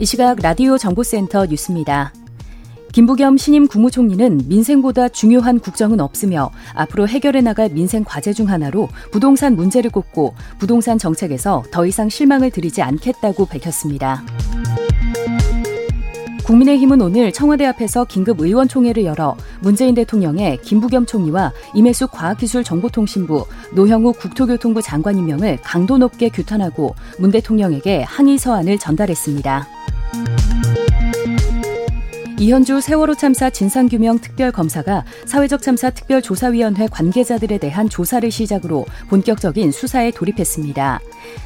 이 시각 라디오 정보센터 뉴스입니다. 김부겸 신임 국무총리는 민생보다 중요한 국정은 없으며 앞으로 해결해 나갈 민생 과제 중 하나로 부동산 문제를 꼽고 부동산 정책에서 더 이상 실망을 드리지 않겠다고 밝혔습니다. 국민의힘은 오늘 청와대 앞에서 긴급 의원총회를 열어 문재인 대통령의 김부겸 총리와 임혜숙 과학기술정보통신부, 노형우 국토교통부 장관 임명을 강도 높게 규탄하고 문 대통령에게 항의 서한을 전달했습니다. 이현주 세월호 참사 진상규명 특별검사가 사회적 참사 특별조사위원회 관계자들에 대한 조사를 시작으로 본격적인 수사에 돌입했습니다.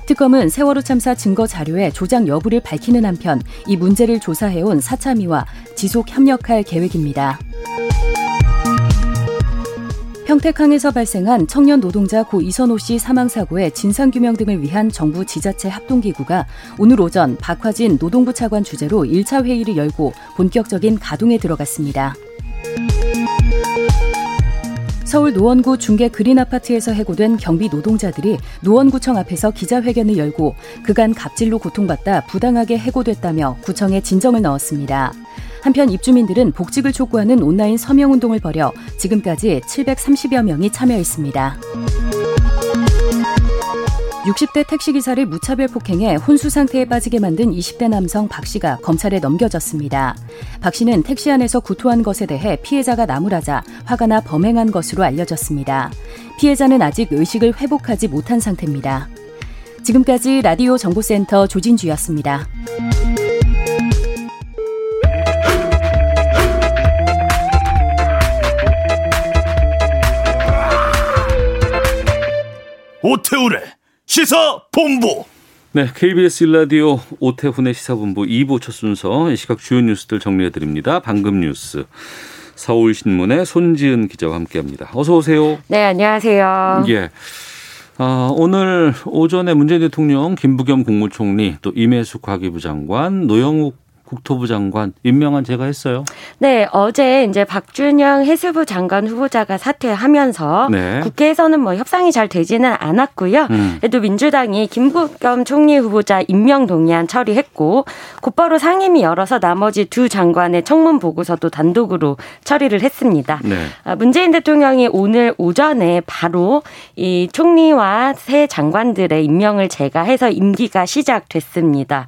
특검은 세월호 참사 증거 자료의 조작 여부를 밝히는 한편 이 문제를 조사해온 사참위와 지속 협력할 계획입니다. 평택항에서 발생한 청년 노동자 고 이선호 씨 사망 사고의 진상 규명 등을 위한 정부 지자체 합동 기구가 오늘 오전 박화진 노동부 차관 주재로 1차 회의를 열고 본격적인 가동에 들어갔습니다. 서울 노원구 중계 그린 아파트에서 해고된 경비 노동자들이 노원구청 앞에서 기자회견을 열고 그간 갑질로 고통받다 부당하게 해고됐다며 구청에 진정을 넣었습니다. 한편 입주민들은 복직을 촉구하는 온라인 서명 운동을 벌여 지금까지 730여 명이 참여했습니다. 60대 택시기사를 무차별 폭행해 혼수 상태에 빠지게 만든 20대 남성 박 씨가 검찰에 넘겨졌습니다. 박 씨는 택시 안에서 구토한 것에 대해 피해자가 나무라자 화가 나 범행한 것으로 알려졌습니다. 피해자는 아직 의식을 회복하지 못한 상태입니다. 지금까지 라디오 정보센터 조진주였습니다. 오태우래 시사 본부 네, KBS 일라디오 오태훈의 시사본부 2부 첫 순서 이 시각 주요 뉴스들 정리해 드립니다. 방금 뉴스 서울신문의 손지은 기자와 함께합니다. 어서 오세요. 네, 안녕하세요. 예. 아, 오늘 오전에 문재인 대통령, 김부겸 국무총리, 또 임혜숙 과기부 장관, 노영욱 국토부 장관 임명한 제가 했어요. 네, 어제 이제 박준영 해수부 장관 후보자가 사퇴하면서 네. 국회에서는 뭐 협상이 잘 되지는 않았고요. 음. 그래도 민주당이 김국겸 총리 후보자 임명 동의안 처리했고 곧바로 상임위 열어서 나머지 두 장관의 청문 보고서도 단독으로 처리를 했습니다. 네. 아, 문재인 대통령이 오늘 오전에 바로 이 총리와 새 장관들의 임명을 제가 해서 임기가 시작됐습니다.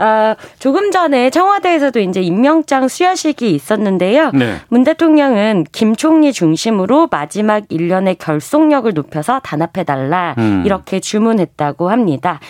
아, 조금 전에 청와대에서도 이제 임명장 수여식이 있었는데요. 네. 문 대통령은 김 총리 중심으로 마지막 1년의 결속력을 높여서 단합해달라 음. 이렇게 주문했다고 합니다.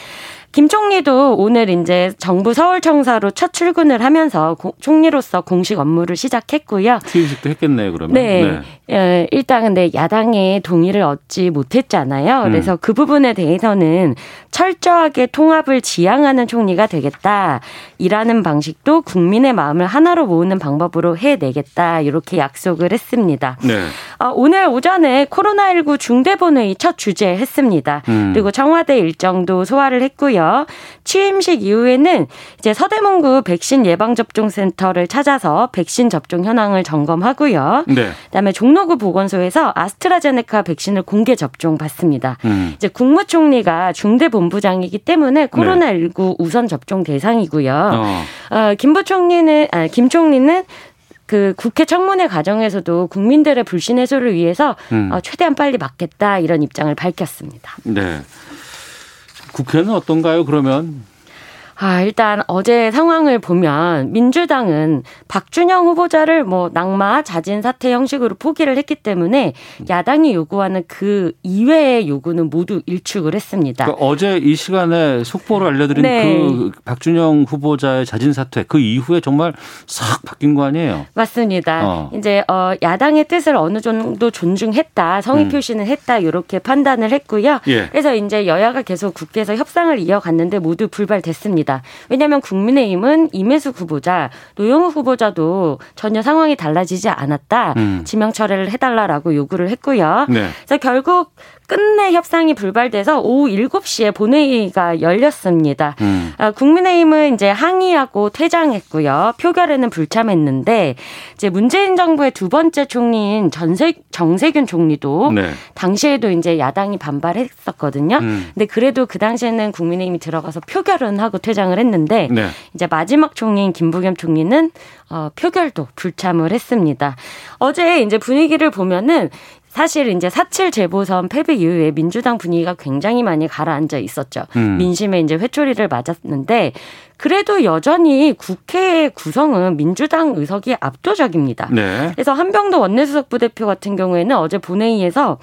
김 총리도 오늘 이제 정부 서울청사로 첫 출근을 하면서 고, 총리로서 공식 업무를 시작했고요. 취임식도 했겠네요, 그러면. 네. 네. 예, 일단 근데 야당의 동의를 얻지 못했잖아요. 음. 그래서 음. 그 부분에 대해서는 철저하게 통합을 지향하는 총리가 되겠다. 이라는 방식도 국민의 마음을 하나로 모으는 방법으로 해내겠다. 이렇게 약속을 했습니다. 네. 어, 오늘 오전에 코로나19 중대본회의 첫 주재했습니다. 음. 그리고 청와대 일정도 소화를 했고요. 취임식 이후에는 이제 서대문구 백신 예방접종센터를 찾아서 백신 접종 현황을 점검하고요. 네. 그다음에 종로구 보건소에서 아스트라제네카 백신을 공개 접종 받습니다. 음. 이제 국무총리가 중대본부장이기 때문에 코로나19 네. 우선 접종 대상이고요. 어. 어, 김 부총리는 아, 김 총리는 그 국회 청문회 과정에서도 국민들의 불신 해소를 위해서 음. 어, 최대한 빨리 막겠다 이런 입장을 밝혔습니다. 네. 국회는 어떤가요? 그러면 아, 일단 어제 상황을 보면 민주당은 박준영 후보자를 뭐 낙마, 자진 사퇴 형식으로 포기를 했기 때문에 야당이 요구하는 그 이외의 요구는 모두 일축을 했습니다. 그러니까 어제 이 시간에 속보를 알려드린 네. 그 박준영 후보자의 자진 사퇴 그 이후에 정말 싹 바뀐 거 아니에요? 맞습니다. 어. 이제 어, 야당의 뜻을 어느 정도 존중했다, 성의 음. 표시는 했다 이렇게 판단을 했고요. 예. 그래서 이제 여야가 계속 국회에서 협상을 이어갔는데 모두 불발됐습니다. 했습니다. 왜냐하면 국민의힘은 이매수 후보자, 노영우 후보자도 전혀 상황이 달라지지 않았다. 음. 지명 철회를 해달라라고 요구를 했고요. 네. 그래서 결국 끝내 협상이 불발돼서 오후 7시에 본회의가 열렸습니다. 음. 아, 국민의힘은 이제 항의하고 퇴장했고요. 표결에는 불참했는데 이제 문재인 정부의 두 번째 총리인 전세, 정세균 총리도 네. 당시에도 이제 야당이 반발했었거든요. 음. 근데 그래도 그 당시에는 국민의힘이 들어가서 표결은 하고 퇴장을 했는데 네. 이제 마지막 총리인 김부겸 총리는 어, 표결도 불참을 했습니다. 어제 이제 분위기를 보면은 사실 이제 사칠 재보선 패배 이후에 민주당 분위기가 굉장히 많이 가라앉아 있었죠. 음. 민심에 이제 회초리를 맞았는데 그래도 여전히 국회 구성은 민주당 의석이 압도적입니다. 네. 그래서 한병도 원내수석 부대표 같은 경우에는 어제 본회의에서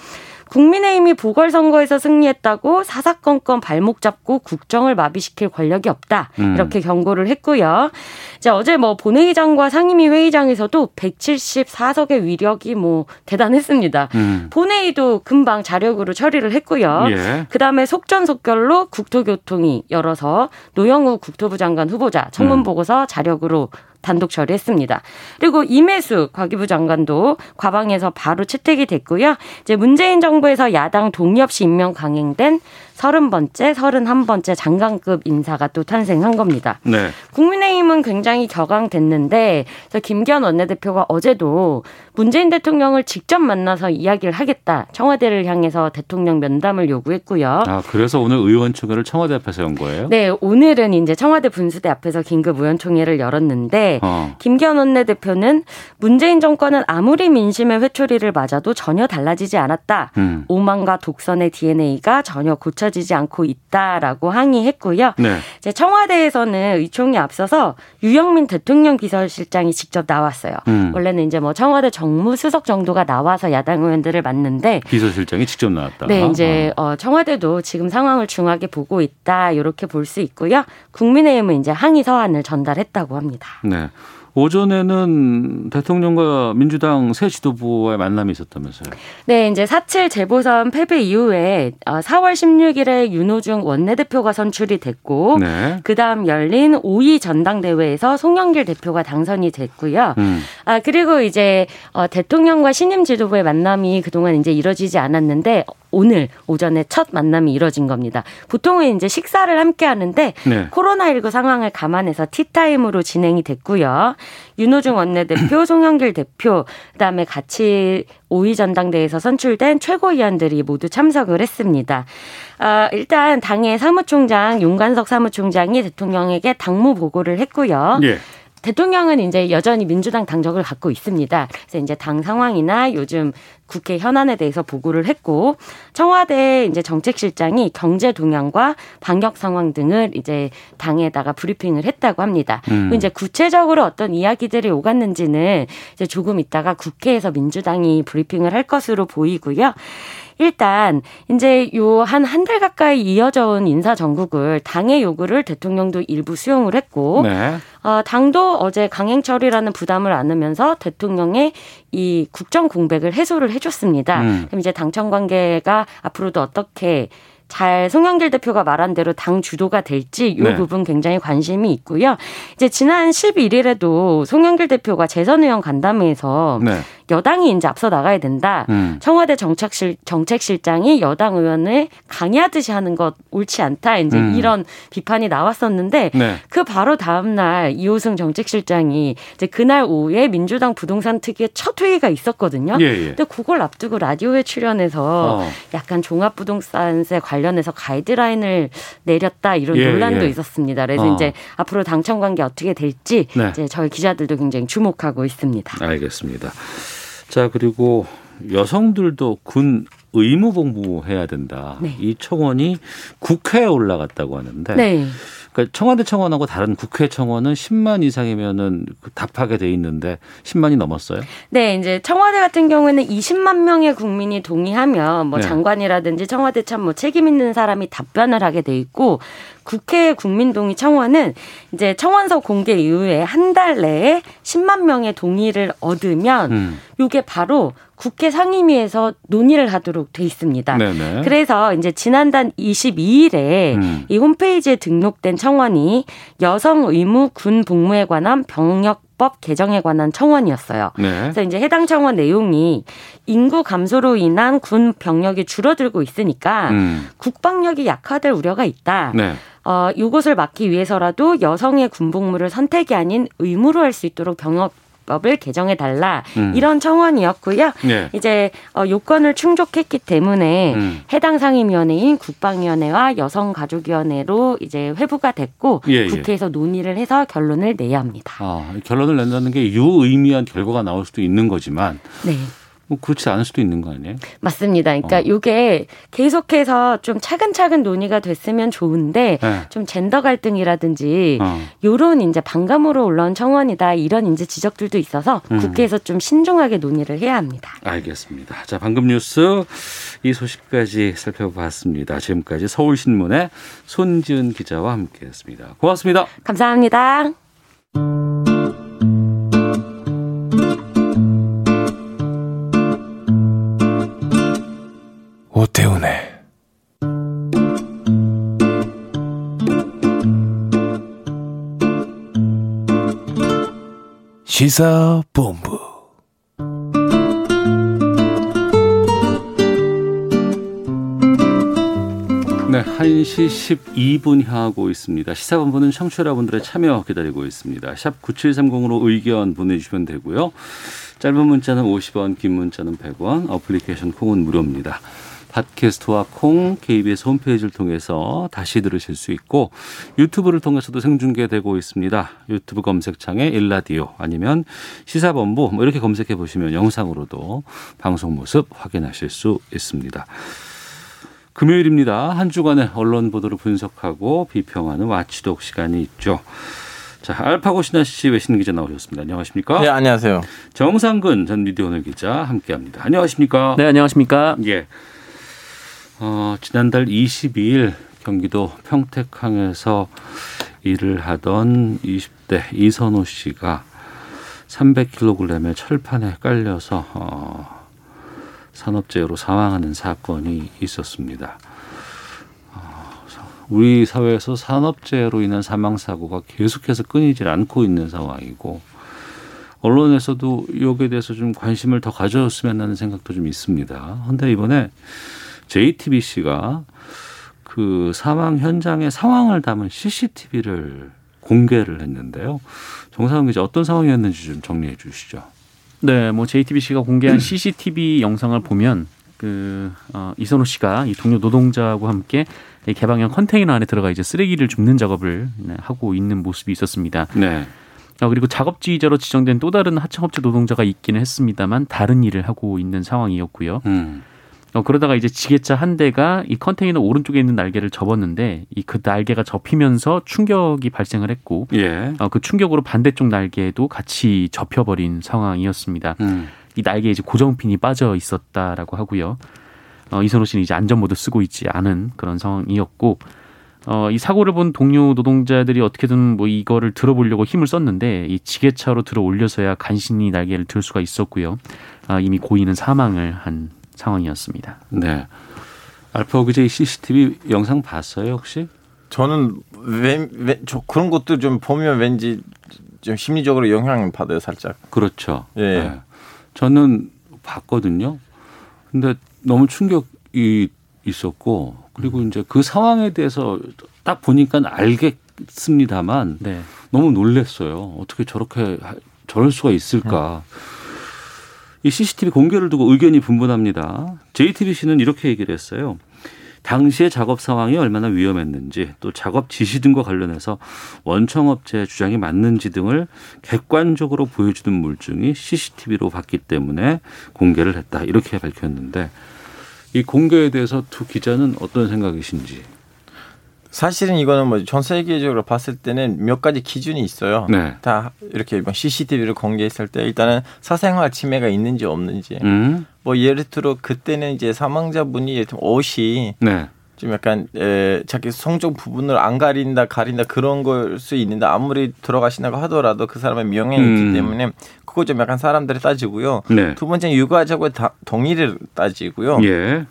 국민의힘이 보궐선거에서 승리했다고 사사건건 발목 잡고 국정을 마비시킬 권력이 없다. 음. 이렇게 경고를 했고요. 이제 어제 뭐 본회의장과 상임위 회의장에서도 174석의 위력이 뭐 대단했습니다. 음. 본회의도 금방 자력으로 처리를 했고요. 예. 그다음에 속전속결로 국토교통이 열어서 노영우 국토부 장관 후보자 청문 음. 보고서 자력으로 단독 처리했습니다. 그리고 임혜수 과기부 장관도 과방에서 바로 채택이 됐고요. 이제 문재인 정부에서 야당 동의 없이 임명 강행된 서른 번째, 서른한 번째 장관급 인사가 또 탄생한 겁니다. 네. 국민의힘은 굉장히 격앙됐는데 김기현 원내대표가 어제도 문재인 대통령을 직접 만나서 이야기를 하겠다. 청와대를 향해서 대통령 면담을 요구했고요. 아, 그래서 오늘 의원총회를 청와대 앞에서 연 거예요? 네, 오늘은 이제 청와대 분수대 앞에서 긴급 의원총회를 열었는데 어. 김기현 원내대표는 문재인 정권은 아무리 민심의 회초리를 맞아도 전혀 달라지지 않았다. 음. 오만과 독선의 DNA가 전혀 고쳐 갖춰지지 않고 있다라고 항의했고요. 네. 이제 청와대에서는 의총이 앞서서 유영민 대통령 비서실장이 직접 나왔어요. 음. 원래는 이제 뭐 청와대 정무수석 정도가 나와서 야당 의원들을 만는데 비서실장이 직접 나왔다. 네, 이제 어. 어, 청와대도 지금 상황을 중하게 보고 있다 이렇게 볼 수 있고요. 국민의힘은 이제 항의 서한을 전달했다고 합니다. 네. 오전에는 대통령과 민주당 새 지도부와의 만남이 있었다면서요? 네, 이제 4.7 재보선 패배 이후에 4월 어, 16일에 윤호중 원내대표가 선출이 됐고, 네. 그 다음 열린 5위 전당대회에서 송영길 대표가 당선이 됐고요. 음. 아, 그리고 이제 어, 대통령과 신임 지도부의 만남이 그동안 이제 이뤄지지 않았는데, 오늘 오전에 첫 만남이 이뤄진 겁니다. 보통은 이제 식사를 함께 하는데 네. 코로나19 상황을 감안해서 티타임으로 진행이 됐고요. 윤호중 원내대표, 송영길 대표, 그다음에 같이 5위 전당대회에서 선출된 최고위원들이 모두 참석을 했습니다. 아, 일단 당의 사무총장 윤관석 사무총장이 대통령에게 당무 보고를 했고요. 예. 대통령은 이제 여전히 민주당 당적을 갖고 있습니다. 그래서 이제 당 상황이나 요즘 국회 현안에 대해서 보고를 했고 청와대 이제 정책실장이 경제 동향과 방역 상황 등을 이제 당에다가 브리핑을 했다고 합니다. 음. 이제 구체적으로 어떤 이야기들이 오갔는지는 이제 조금 있다가 국회에서 민주당이 브리핑을 할 것으로 보이고요. 일단 이제 요 한 한 달 가까이 이어져 온 인사 전국을 당의 요구를 대통령도 일부 수용을 했고 네. 어, 당도 어제 강행 처리라는 부담을 안으면서 대통령의 이 국정 공백을 해소를 해줬습니다. 음. 그럼 이제 당청 관계가 앞으로도 어떻게 잘 송영길 대표가 말한 대로 당 주도가 될지 이 네. 부분 굉장히 관심이 있고요. 이제 지난 11일에도 송영길 대표가 재선 의원 간담회에서 네. 여당이 이제 앞서 나가야 된다. 음. 청와대 정책실 정책실장이 여당 의원을 강요하듯이 하는 것 옳지 않다. 이제 음. 이런 비판이 나왔었는데 네. 그 바로 다음 날 이호승 정책실장이 이제 그날 오후에 민주당 부동산 특위의 첫 회의가 있었거든요. 예, 예. 근데 그걸 앞두고 라디오에 출연해서 어. 약간 종합 부동산세 관 련해서 가이드라인을 내렸다 이런 예, 논란도 예. 있었습니다. 그래서 어. 이제 앞으로 당청 관계 어떻게 될지 네. 이제 저희 기자들도 굉장히 주목하고 있습니다. 알겠습니다. 자, 그리고 여성들도 군 의무 복무해야 된다. 네. 이 청원이 국회에 올라갔다고 하는데 네. 그러니까 청와대 청원하고 다른 국회 청원은 10만 이상이면은 그 답하게 돼 있는데 10만이 넘었어요? 네, 이제 청와대 같은 경우에는 20만 명의 국민이 동의하면 뭐 네. 장관이라든지 청와대 참 뭐 책임 있는 사람이 답변을 하게 돼 있고 국회 국민동의 청원은 이제 청원서 공개 이후에 한 달 내에 10만 명의 동의를 얻으면 음. 이게 바로 국회 상임위에서 논의를 하도록 돼 있습니다. 네네. 그래서 이제 지난달 22일에 음. 이 홈페이지에 등록된 청원이 여성 의무 군 복무에 관한 병력 법 개정에 관한 청원이었어요. 네. 그래서 이제 해당 청원 내용이 인구 감소로 인한 군 병력이 줄어들고 있으니까 음. 국방력이 약화될 우려가 있다. 네. 어, 이것을 막기 위해서라도 여성의 군복무를 선택이 아닌 의무로 할 수 있도록 병역 법을 개정해 달라 음. 이런 청원이었고요. 네. 이제 어, 요건을 충족했기 때문에 음. 해당 상임위원회인 국방위원회와 여성가족위원회로 이제 회부가 됐고 예, 예. 국회에서 논의를 해서 결론을 내야 합니다. 아, 결론을 낸다는 게 유의미한 결과가 나올 수도 있는 거지만 네. 뭐 그렇지 않을 수도 있는 거 아니에요? 맞습니다. 그러니까 어. 이게 계속해서 좀 차근차근 논의가 됐으면 좋은데 네. 좀 젠더 갈등이라든지 어. 요런 이제 반감으로 올라온 청원이다 이런 이제 지적들도 있어서 음. 국회에서 좀 신중하게 논의를 해야 합니다. 알겠습니다. 자, 방금 뉴스 이 소식까지 살펴봤습니다. 지금까지 서울신문의 손지은 기자와 함께했습니다. 고맙습니다. 감사합니다. 오태훈의 시사본부 네, 1시 12분 향하고 있습니다. 시사본부는 청취자분들의 참여 기다리고 있습니다. 샵 9730으로 의견 보내주시면 되고요. 짧은 문자는 50원, 긴 문자는 100원, 어플리케이션 콩은 무료입니다. 팟캐스트와 콩 KBS 홈페이지를 통해서 다시 들으실 수 있고 유튜브를 통해서도 생중계되고 있습니다. 유튜브 검색창에 일라디오 아니면 시사본부 뭐 이렇게 검색해 보시면 영상으로도 방송 모습 확인하실 수 있습니다. 금요일입니다. 한 주간의 언론 보도를 분석하고 비평하는 와치독 시간이 있죠. 자, 알파고 신하 씨 외신 기자 나오셨습니다. 안녕하십니까? 네, 안녕하세요. 정상근 전 미디어오늘 기자 함께합니다. 안녕하십니까? 네, 안녕하십니까? 예. 어, 지난달 22일 경기도 평택항에서 일을 하던 20대 이선호 씨가 300kg의 철판에 깔려서 어, 산업재해로 사망하는 사건이 있었습니다. 어, 우리 사회에서 산업재해로 인한 사망 사고가 계속해서 끊이질 않고 있는 상황이고 언론에서도 여기에 대해서 좀 관심을 더 가져줬으면 하는 생각도 좀 있습니다. 그런데 이번에 JTBC가 그 사망 현장의 상황을 담은 CCTV를 공개를 했는데요. 정상훈 기자 어떤 상황이었는지 좀 정리해 주시죠. 네, 뭐 JTBC가 공개한 CCTV 영상을 보면 그 어, 이선호 씨가 이 동료 노동자하고 함께 개방형 컨테이너 안에 들어가 이제 쓰레기를 줍는 작업을 네, 하고 있는 모습이 있었습니다. 네. 어, 그리고 작업지휘자로 지정된 또 다른 하청업체 노동자가 있기는 했습니다만 다른 일을 하고 있는 상황이었고요. 음. 어, 그러다가 이제 지게차 한 대가 이 컨테이너 오른쪽에 있는 날개를 접었는데 이 그 날개가 접히면서 충격이 발생을 했고 예. 어, 그 충격으로 반대쪽 날개도 같이 접혀버린 상황이었습니다. 음. 이 날개에 이제 고정핀이 빠져 있었다라고 하고요. 어, 이선호 씨는 이제 안전모드 쓰고 있지 않은 그런 상황이었고 어, 이 사고를 본 동료 노동자들이 어떻게든 뭐 이거를 들어보려고 힘을 썼는데 이 지게차로 들어 올려서야 간신히 날개를 들 수가 있었고요. 아, 이미 고인은 사망을 한 상황이었습니다. 네. 알파 기자 CCTV 영상 봤어요 혹시? 저는 왜, 왜, 저 그런 것도 좀 보면 왠지 좀 심리적으로 영향을 받아요 살짝. 그렇죠. 예. 네. 저는 봤거든요. 근데 너무 충격이 있었고 그리고 이제 그 상황에 대해서 딱 보니까 알겠습니다만 네. 너무 놀랬어요. 어떻게 저렇게 저럴 수가 있을까. 네. 이 CCTV 공개를 두고 의견이 분분합니다. JTBC는 이렇게 얘기를 했어요. 당시의 작업 상황이 얼마나 위험했는지 또 작업 지시 등과 관련해서 원청업체의 주장이 맞는지 등을 객관적으로 보여주는 물증이 CCTV로 봤기 때문에 공개를 했다 이렇게 밝혔는데 이 공개에 대해서 두 기자는 어떤 생각이신지 사실은 이거는 뭐 전 세계적으로 봤을 때는 몇 가지 기준이 있어요. 네. 다 이렇게 뭐 CCTV를 공개했을 때 일단은 사생활 침해가 있는지 없는지. 음. 뭐 예를 들어 그때는 이제 사망자분이 옷이 네. 좀 약간 에, 자기 성적 부분을 안 가린다 가린다 그런 걸 수 있는데 아무리 들어가신다고 하더라도 그 사람의 명예는 음. 있기 때문에 그거 좀 약간 사람들이 따지고요. 네. 두 번째는 육아적으로 동의를 따지고요. 예.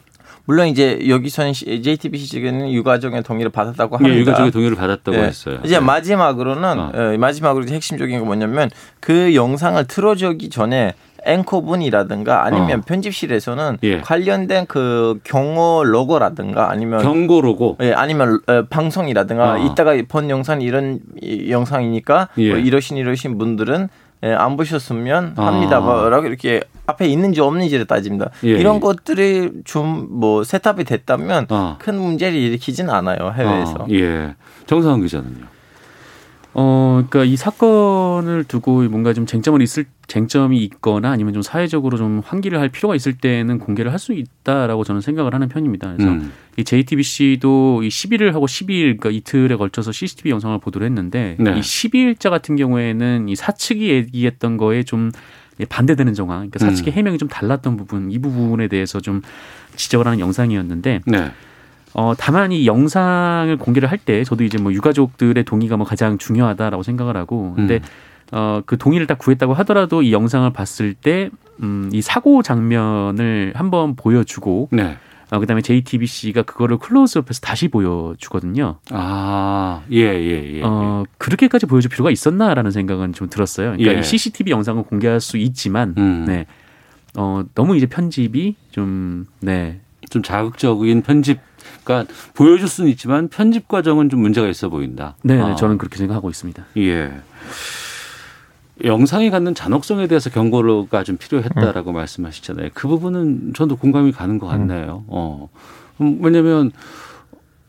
물론 이제 여기서는 JTBC 측에는 유가족의 동의를 받았다고 합니다. 예, 유가족의 동의를 받았다고 예. 했어요. 이제 네. 마지막으로는 어. 예, 마지막으로 핵심적인 건 뭐냐면 그 영상을 틀어주기 전에 앵커분이라든가 아니면 어. 편집실에서는 예. 관련된 그 경호 로고라든가 아니면 경고 로고 예 아니면 어, 방송이라든가 어. 이따가 본 영상 이런 영상이니까 예. 뭐 이러신 이러신 분들은 예, 안 보셨으면 합니다. 뭐라고 아. 이렇게 앞에 있는지 없는지를 따집니다. 예, 이런 예. 것들이 좀 뭐 세탑이 됐다면 아. 큰 문제를 일으키지는 않아요 해외에서. 아, 예. 정상훈 기자는요. 어, 그러니까 이 사건을 두고 뭔가 좀 쟁점을 있을 쟁점이 있거나 아니면 좀 사회적으로 좀 환기를 할 필요가 있을 때는 공개를 할 수 있다라고 저는 생각을 하는 편입니다. 그래서 음. 이 JTBC도 이 11일 하고 12일 그러니까 이틀에 걸쳐서 CCTV 영상을 보도를 했는데 네. 이 12일자 같은 경우에는 이 사측이 얘기했던 거에 좀 반대되는 정황, 그러니까 사측의 음. 해명이 좀 달랐던 부분, 이 부분에 대해서 좀 지적을 하는 영상이었는데 네. 어, 다만 이 영상을 공개를 할 때 저도 이제 뭐 유가족들의 동의가 뭐 가장 중요하다라고 생각을 하고 근데 음. 어, 그 동의를 딱 구했다고 하더라도 이 영상을 봤을 때, 음, 이 사고 장면을 한번 보여주고, 네. 어, 그다음에 JTBC가 그거를 클로즈업해서 다시 보여주거든요. 아, 예, 예, 예. 어, 그렇게까지 보여줄 필요가 있었나라는 생각은 좀 들었어요. 그러니까 예. 이 CCTV 영상을 공개할 수 있지만, 음. 네. 어, 너무 이제 편집이 좀, 네. 좀 자극적인 편집 그러니까 보여줄 수는 있지만 편집 과정은 좀 문제가 있어 보인다. 네, 네, 아. 저는 그렇게 생각하고 있습니다. 예. 영상이 갖는 잔혹성에 대해서 경고가 좀 필요했다라고 음. 말씀하시잖아요. 그 부분은 저도 공감이 가는 것 같네요. 음. 어. 음, 왜냐면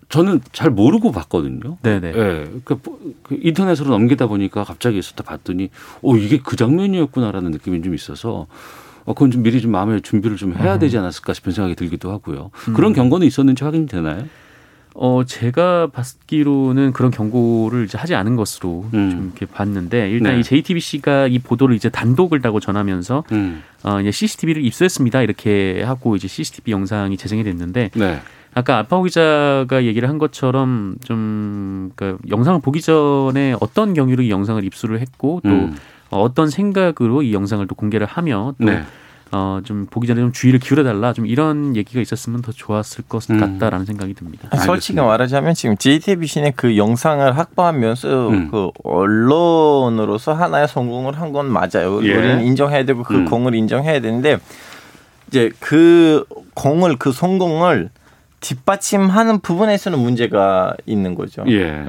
저는 잘 모르고 봤거든요. 네네. 예. 그, 그 인터넷으로 넘기다 보니까 갑자기 있었다 봤더니, 오, 이게 그 장면이었구나라는 느낌이 좀 있어서, 어, 그건 좀 미리 좀 마음의 준비를 좀 해야 음. 되지 않았을까 싶은 생각이 들기도 하고요. 그런 경고는 있었는지 확인이 되나요? 어, 제가 봤기로는 그런 경고를 이제 하지 않은 것으로 음. 좀 이렇게 봤는데 일단 네. 이 JTBC가 이 보도를 이제 단독을 다고 전하면서 음. 어, 이제 CCTV를 입수했습니다 이렇게 하고 이제 CCTV 영상이 재생이 됐는데 네. 아까 알파오 기자가 얘기를 한 것처럼 좀 그러니까 영상을 보기 전에 어떤 경위로 이 영상을 입수를 했고 또 음. 어떤 생각으로 이 영상을 또 공개를 하며 또 네. 어, 좀 보기 전에 좀 주의를 기울여달라 좀 이런 얘기가 있었으면 더 좋았을 것 음. 같다라는 생각이 듭니다. 아, 솔직히 말하자면 지금 JTBC는 그 영상을 확보하면서 음. 그 언론으로서 하나의 성공을 한 건 맞아요. 예. 우리는 인정해야 되고 그 음. 공을 인정해야 되는데 이제 그 공을 그 성공을 뒷받침하는 부분에서는 문제가 있는 거죠. 예.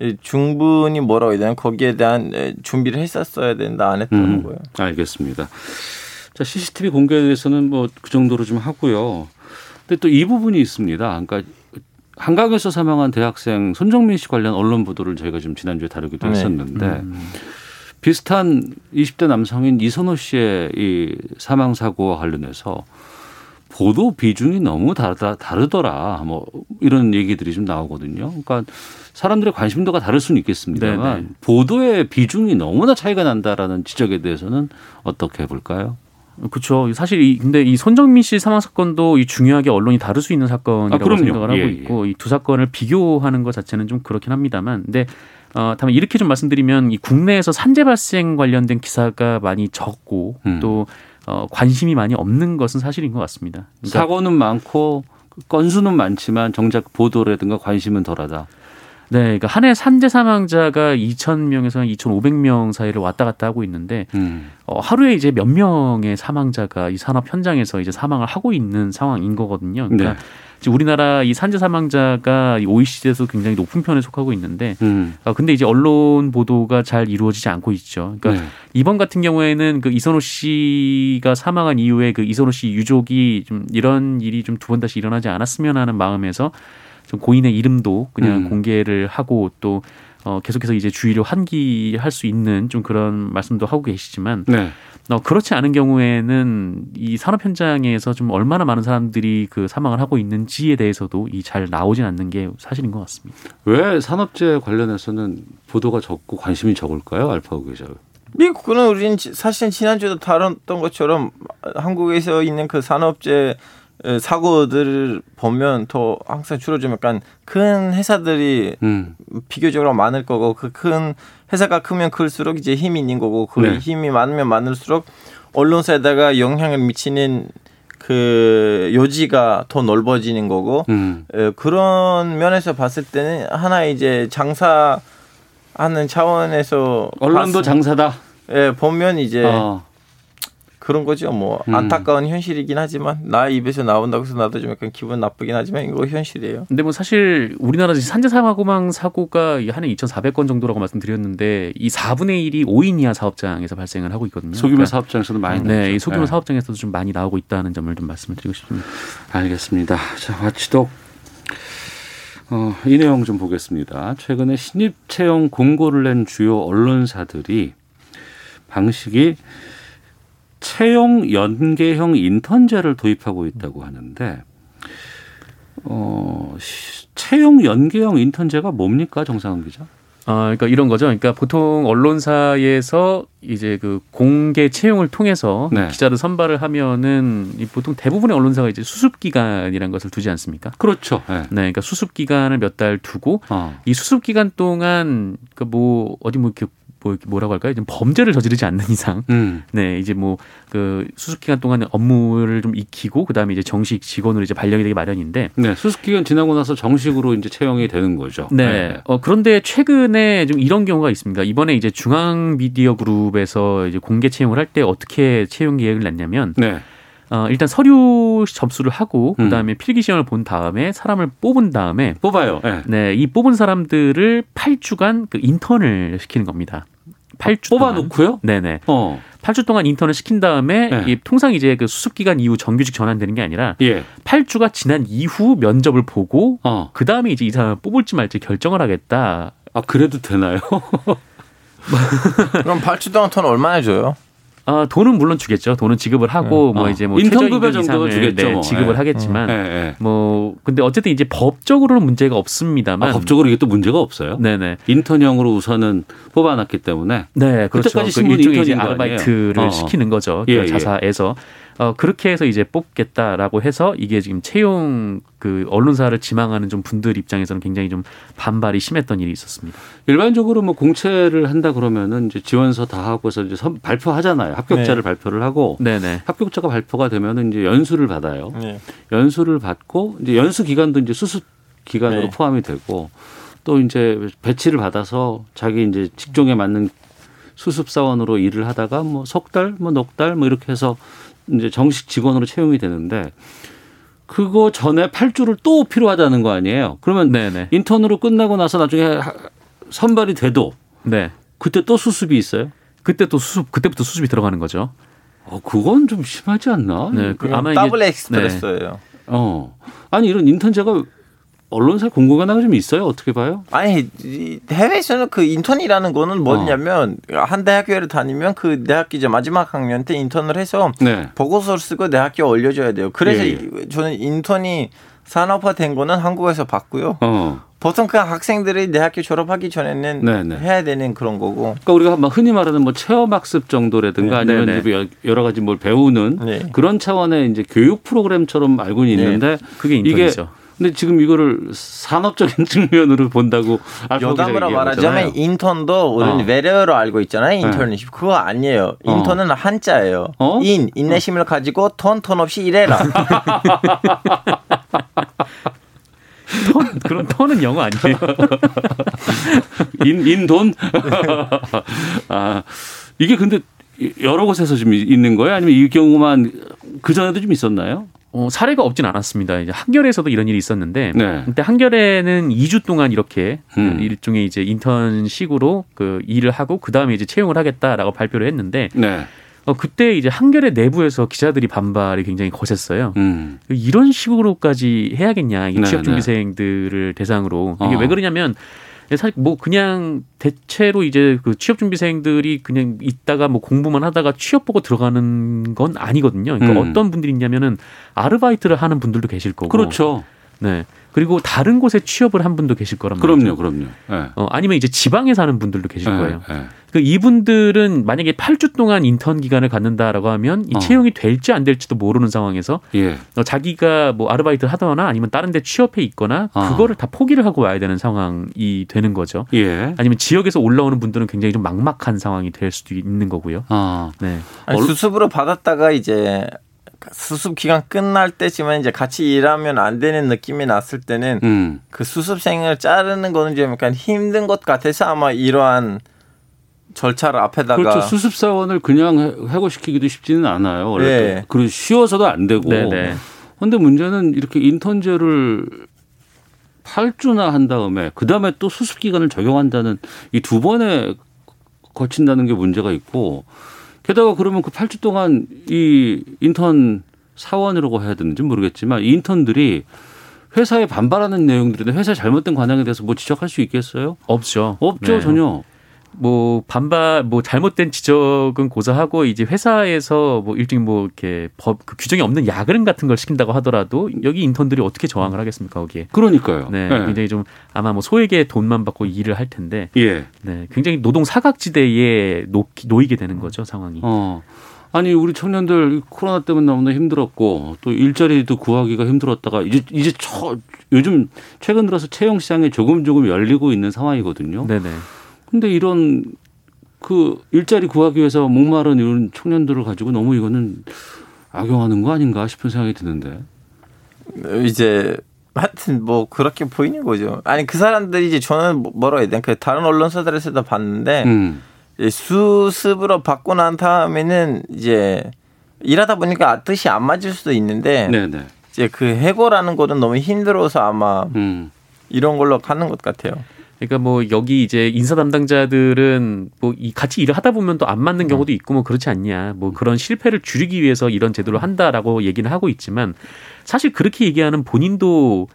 예. 충분히 뭐라고 해야 되나 거기에 대한 준비를 했었어야 된다 안 했던 음, 거예요. 알겠습니다. 자, CCTV 공개에 대해서는 뭐 그 정도로 좀 하고요. 근데 또 이 부분이 있습니다. 그러니까 한강에서 사망한 대학생 손정민 씨 관련 언론 보도를 저희가 지금 지난주에 다루기도 네. 했었는데 음. 비슷한 20대 남성인 이선호 씨의 이 사망 사고와 관련해서 보도 비중이 너무 다르다, 다르더라. 뭐 이런 얘기들이 좀 나오거든요. 그러니까 사람들의 관심도가 다를 수는 있겠습니다만 네네. 네. 보도의 비중이 너무나 차이가 난다라는 지적에 대해서는 어떻게 볼까요? 그렇죠. 사실 이 근데 이 손정민 씨 사망 사건도 이 중요하게 언론이 다룰 수 있는 사건이라고 아, 생각을 하고 예, 예. 있고 예. 이두 사건을 비교하는 것 자체는 좀 그렇긴 합니다만, 근데 어 다만 이렇게 좀 말씀드리면 이 국내에서 산재 발생 관련된 기사가 많이 적고 음. 또 어, 관심이 많이 없는 것은 사실인 것 같습니다. 그러니까 사고는 많고 건수는 많지만 정작 보도라든가 관심은 덜하다. 네, 그러니까 한 해 산재 사망자가 2,000명에서 2,500명 사이를 왔다 갔다 하고 있는데 음. 어, 하루에 이제 몇 명의 사망자가 이 산업 현장에서 이제 사망을 하고 있는 상황인 거거든요. 그러니까 네. 우리나라 이 산재 사망자가 OECD에서 굉장히 높은 편에 속하고 있는데, 음. 어, 근데 이제 언론 보도가 잘 이루어지지 않고 있죠. 그러니까 네. 이번 같은 경우에는 그 이선호 씨가 사망한 이후에 그 이선호 씨 유족이 좀 이런 일이 좀 두 번 다시 일어나지 않았으면 하는 마음에서 좀 고인의 이름도 그냥 음. 공개를 하고 또 어, 계속해서 이제 주의를 환기할 수 있는 좀 그런 말씀도 하고 계시지만 네. 어, 그렇지 않은 경우에는 이 산업 현장에서 좀 얼마나 많은 사람들이 그 사망을 하고 있는지에 대해서도 이 잘 나오진 않는 게 사실인 것 같습니다. 왜 산업재 관련해서는 보도가 적고 관심이 적을까요? 알파고 기자. 미국은 우리는 사실 지난주에도 다뤘던 것처럼 한국에서 있는 그 산업재 사고들을 보면 더 항상 줄어지면 약간 큰 회사들이 음. 비교적으로 많을 거고 그 큰 회사가 크면 클수록 이제 힘이 있는 거고 그 네. 힘이 많으면 많을수록 언론사에다가 영향을 미치는 그 요지가 더 넓어지는 거고 음. 에, 그런 면에서 봤을 때는 하나 이제 장사하는 차원에서 언론도 봤, 장사다. 예, 보면 이제 어. 그런 거죠. 뭐 음. 안타까운 현실이긴 하지만 나 입에서 나온다고 해서 나도 좀 약간 기분 나쁘긴 하지만 이거 현실이에요. 근데 뭐 사실 우리나라 산재 사고망 사고가 한 해 2,400건 정도라고 말씀드렸는데 이 4분의 1이 5인 이하 사업장에서 발생을 하고 있거든요. 소규모 그러니까 사업장에서도 많이 네, 나오죠. 이 소규모 네. 사업장에서도 좀 많이 나오고 있다는 점을 좀 말씀을 드리고 싶습니다. 알겠습니다. 자, 마치도 어, 이 내용 좀 보겠습니다. 최근에 신입 채용 공고를 낸 주요 언론사들이 방식이 채용 연계형 인턴제를 도입하고 있다고 하는데 어, 채용 연계형 인턴제가 뭡니까 정상훈 기자? 아, 그러니까 이런 거죠. 그러니까 보통 언론사에서 이제 그 공개 채용을 통해서 네. 기자를 선발을 하면은 보통 대부분의 언론사가 이제 수습 기간이라는 것을 두지 않습니까? 그렇죠. 네, 네 그러니까 수습 기간을 몇 달 두고 어. 이 수습 기간 동안 그뭐 어디 뭐 이렇게 뭐 뭐라고 할까요? 좀 범죄를 저지르지 않는 이상, 음. 네 이제 뭐 그 수습 기간 동안 업무를 좀 익히고 그다음에 이제 정식 직원으로 이제 발령이 되기 마련인데, 네 수습 기간 지나고 나서 정식으로 이제 채용이 되는 거죠. 네. 네. 어 그런데 최근에 좀 이런 경우가 있습니다. 이번에 이제 중앙 미디어 그룹에서 이제 공개 채용을 할 때 어떻게 채용 계획을 냈냐면, 네. 어, 일단 서류 접수를 하고 음. 그다음에 음. 필기 시험을 본 다음에 사람을 뽑은 다음에 뽑아요. 네. 네, 이 뽑은 사람들을 8주간 그 인턴을 시키는 겁니다. 8주 뽑아 놓고요? 네네. 어. 8주 동안 인턴을 시킨 다음에 네. 이 통상 이제 그 수습 기간 이후 정규직 전환되는 게 아니라 예. 8주가 지난 이후 면접을 보고 어. 그 다음에 이제 이 사람을 뽑을지 말지 결정을 하겠다. 아 그래도 되나요? 그럼 8주 동안 턴 얼마나 줘요? 아, 돈은 물론 주겠죠. 돈은 지급을 하고 음. 뭐 어. 이제 뭐 인턴급여 주겠죠. 네, 뭐. 지급을 네. 하겠지만 네, 네. 뭐 근데 어쨌든 이제 법적으로는 문제가 없습니다만 아, 법적으로 이게 또 문제가 없어요. 네네. 인턴형으로 우선은 뽑아놨기 때문에 네 그렇죠. 그때까지 그 일종의 이제 아르바이트를 어. 시키는 거죠. 예, 그 자사에서 어, 그렇게 해서 이제 뽑겠다라고 해서 이게 지금 채용 그 언론사를 지망하는 좀 분들 입장에서는 굉장히 좀 반발이 심했던 일이 있었습니다. 일반적으로 뭐 공채를 한다 그러면은 이제 지원서 다 하고서 이제 선, 발표하잖아요. 합격자를 네. 발표를 하고 네네. 합격자가 발표가 되면은 이제 연수를 받아요. 네. 연수를 받고 이제 연수 기간도 이제 수습 기간으로 네. 포함이 되고 또 이제 배치를 받아서 자기 이제 직종에 맞는 수습 사원으로 일을 하다가 뭐 석 달, 뭐 넉 달 뭐 이렇게 해서 이제 정식 직원으로 채용이 되는데 그거 전에 8주를 또 필요하다는 거 아니에요. 그러면 네네. 인턴으로 끝나고 나서 나중에 선발이 돼도 네. 그때 또 수습이 있어요? 그때 또 수습 그때부터 수습이 들어가는 거죠. 어, 그건 좀 심하지 않나? 네, 그 아마 더블 엑스프레스예요. 네. 어. 아니 이런 인턴제가 언론사 공고관화가 좀 있어요? 어떻게 봐요? 아니 해외에서는 그 인턴이라는 거는 뭐냐면 어. 한 대학교를 다니면 그 대학교 이제 마지막 학년 때 인턴을 해서 네. 보고서를 쓰고 대학교에 올려줘야 돼요. 그래서 예, 예. 저는 인턴이 산업화된 거는 한국에서 봤고요. 어. 보통 그 학생들이 대학교 졸업하기 전에는 네네. 네. 해야 되는 그런 거고. 그러니까 우리가 막 흔히 말하는 뭐 체험 학습 정도라든가 네. 아니면 네네. 여러 가지 뭘 배우는 네. 그런 차원의 이제 교육 프로그램처럼 알고는 네. 있는데 네. 그게 인턴이죠. 이게 근데 지금 이거를 산업적인 측면으로 본다고 여담으로 말하자면 인턴도 우리는 어. 외래어로 알고 있잖아요. 인턴십 네. 그거 아니에요. 어. 인턴은 어. 한자예요. 어? 인 인내심을 가지고 턴턴 없이 일해라. 턴 그런 턴은 영어 아니에요? 인 인돈? 아 이게 근데 여러 곳에서 좀 있는 거예요? 아니면 이 경우만 그 전에도 좀 있었나요? 어, 사례가 없진 않았습니다. 이제 한결에서도 이런 일이 있었는데 네. 그때 한결에는 2주 동안 이렇게 그 음. 그 일종의 이제 인턴식으로 그 일을 하고 그 다음에 이제 채용을 하겠다라고 발표를 했는데 네. 어, 그때 이제 한결의 내부에서 기자들이 반발이 굉장히 거셌어요. 음. 이런 식으로까지 해야겠냐, 이 네, 취업 준비생들을 대상으로 이게 어. 왜 그러냐면 사실 뭐 그냥 대체로 이제 그 취업 준비생들이 그냥 있다가 뭐 공부만 하다가 취업 보고 들어가는 건 아니거든요. 그러니까 음. 어떤 분들이 있냐면은 아르바이트를 하는 분들도 계실 거고. 그렇죠. 네. 그리고 다른 곳에 취업을 한 분도 계실 거란 말이죠. 그럼요, 그럼요. 네. 어, 아니면 이제 지방에 사는 분들도 계실 네, 거예요. 네. 그 이분들은 만약에 8주 동안 인턴 기간을 갖는다라고 하면 이 어. 채용이 될지 안 될지도 모르는 상황에서 예. 어, 자기가 뭐 아르바이트 하거나 아니면 다른 데 취업해 있거나 아. 그거를 다 포기를 하고 와야 되는 상황이 되는 거죠. 예. 아니면 지역에서 올라오는 분들은 굉장히 좀 막막한 상황이 될 수도 있는 거고요. 아. 네. 아니, 수습으로 받았다가 이제 수습 기간 끝날 때지만 이제 같이 일하면 안 되는 느낌이 났을 때는 음. 그 수습생을 자르는 거는 좀 약간 힘든 것 같아서 아마 이러한 절차를 앞에다가 그렇죠. 수습 사원을 그냥 해고시키기도 쉽지는 않아요. 원래 네. 그리고 쉬워서도 안 되고. 그런데 네, 문제는 이렇게 인턴제를 8주나 한 다음에 그 다음에 또 수습 기간을 적용한다는 이 두 번에 거친다는 게 문제가 있고 게다가 그러면 그 8주 동안 이 인턴 사원이라고 해야 되는지 모르겠지만 이 인턴들이 회사에 반발하는 내용들이나 회사의 잘못된 관행에 대해서 뭐 지적할 수 있겠어요? 없죠. 없죠, 네. 전혀. 뭐 반발 뭐 잘못된 지적은 고사하고 이제 회사에서 뭐 일종의 뭐 이렇게 법 그 규정이 없는 야근 같은 걸 시킨다고 하더라도 여기 인턴들이 어떻게 저항을 하겠습니까 거기에? 그러니까요. 네, 네. 굉장히 좀 아마 뭐 소액의 돈만 받고 일을 할 텐데, 예, 네, 굉장히 노동 사각지대에 놓, 놓이게 되는 거죠 상황이. 어. 아니 우리 청년들 코로나 때문에 너무나 힘들었고 또 일자리도 구하기가 힘들었다가 이제 이제 처, 요즘 최근 들어서 채용 시장이 조금 조금 열리고 있는 상황이거든요. 네네. 근데 이런 그 일자리 구하기 위해서 목마른 이런 청년들을 가지고 너무 이거는 악용하는 거 아닌가 싶은 생각이 드는데. 이제 하여튼 뭐 그렇게 보이는 거죠. 아니 그 사람들이 이제 저는 뭐 뭐라 해야 되나 그 다른 언론사들에서도 봤는데 음. 수습으로 받고 난 다음에는 이제 일하다 보니까 뜻이 안 맞을 수도 있는데 네네. 이제 그 해고라는 거는 너무 힘들어서 아마 음. 이런 걸로 가는 것 같아요. 그러니까 뭐 여기 이제 인사 담당자들은 뭐 이 같이 일을 하다 보면 또 안 맞는 경우도 있고 뭐 그렇지 않냐. 뭐 그런 실패를 줄이기 위해서 이런 제도를 한다라고 얘기는 하고 있지만 사실 그렇게 얘기하는 본인도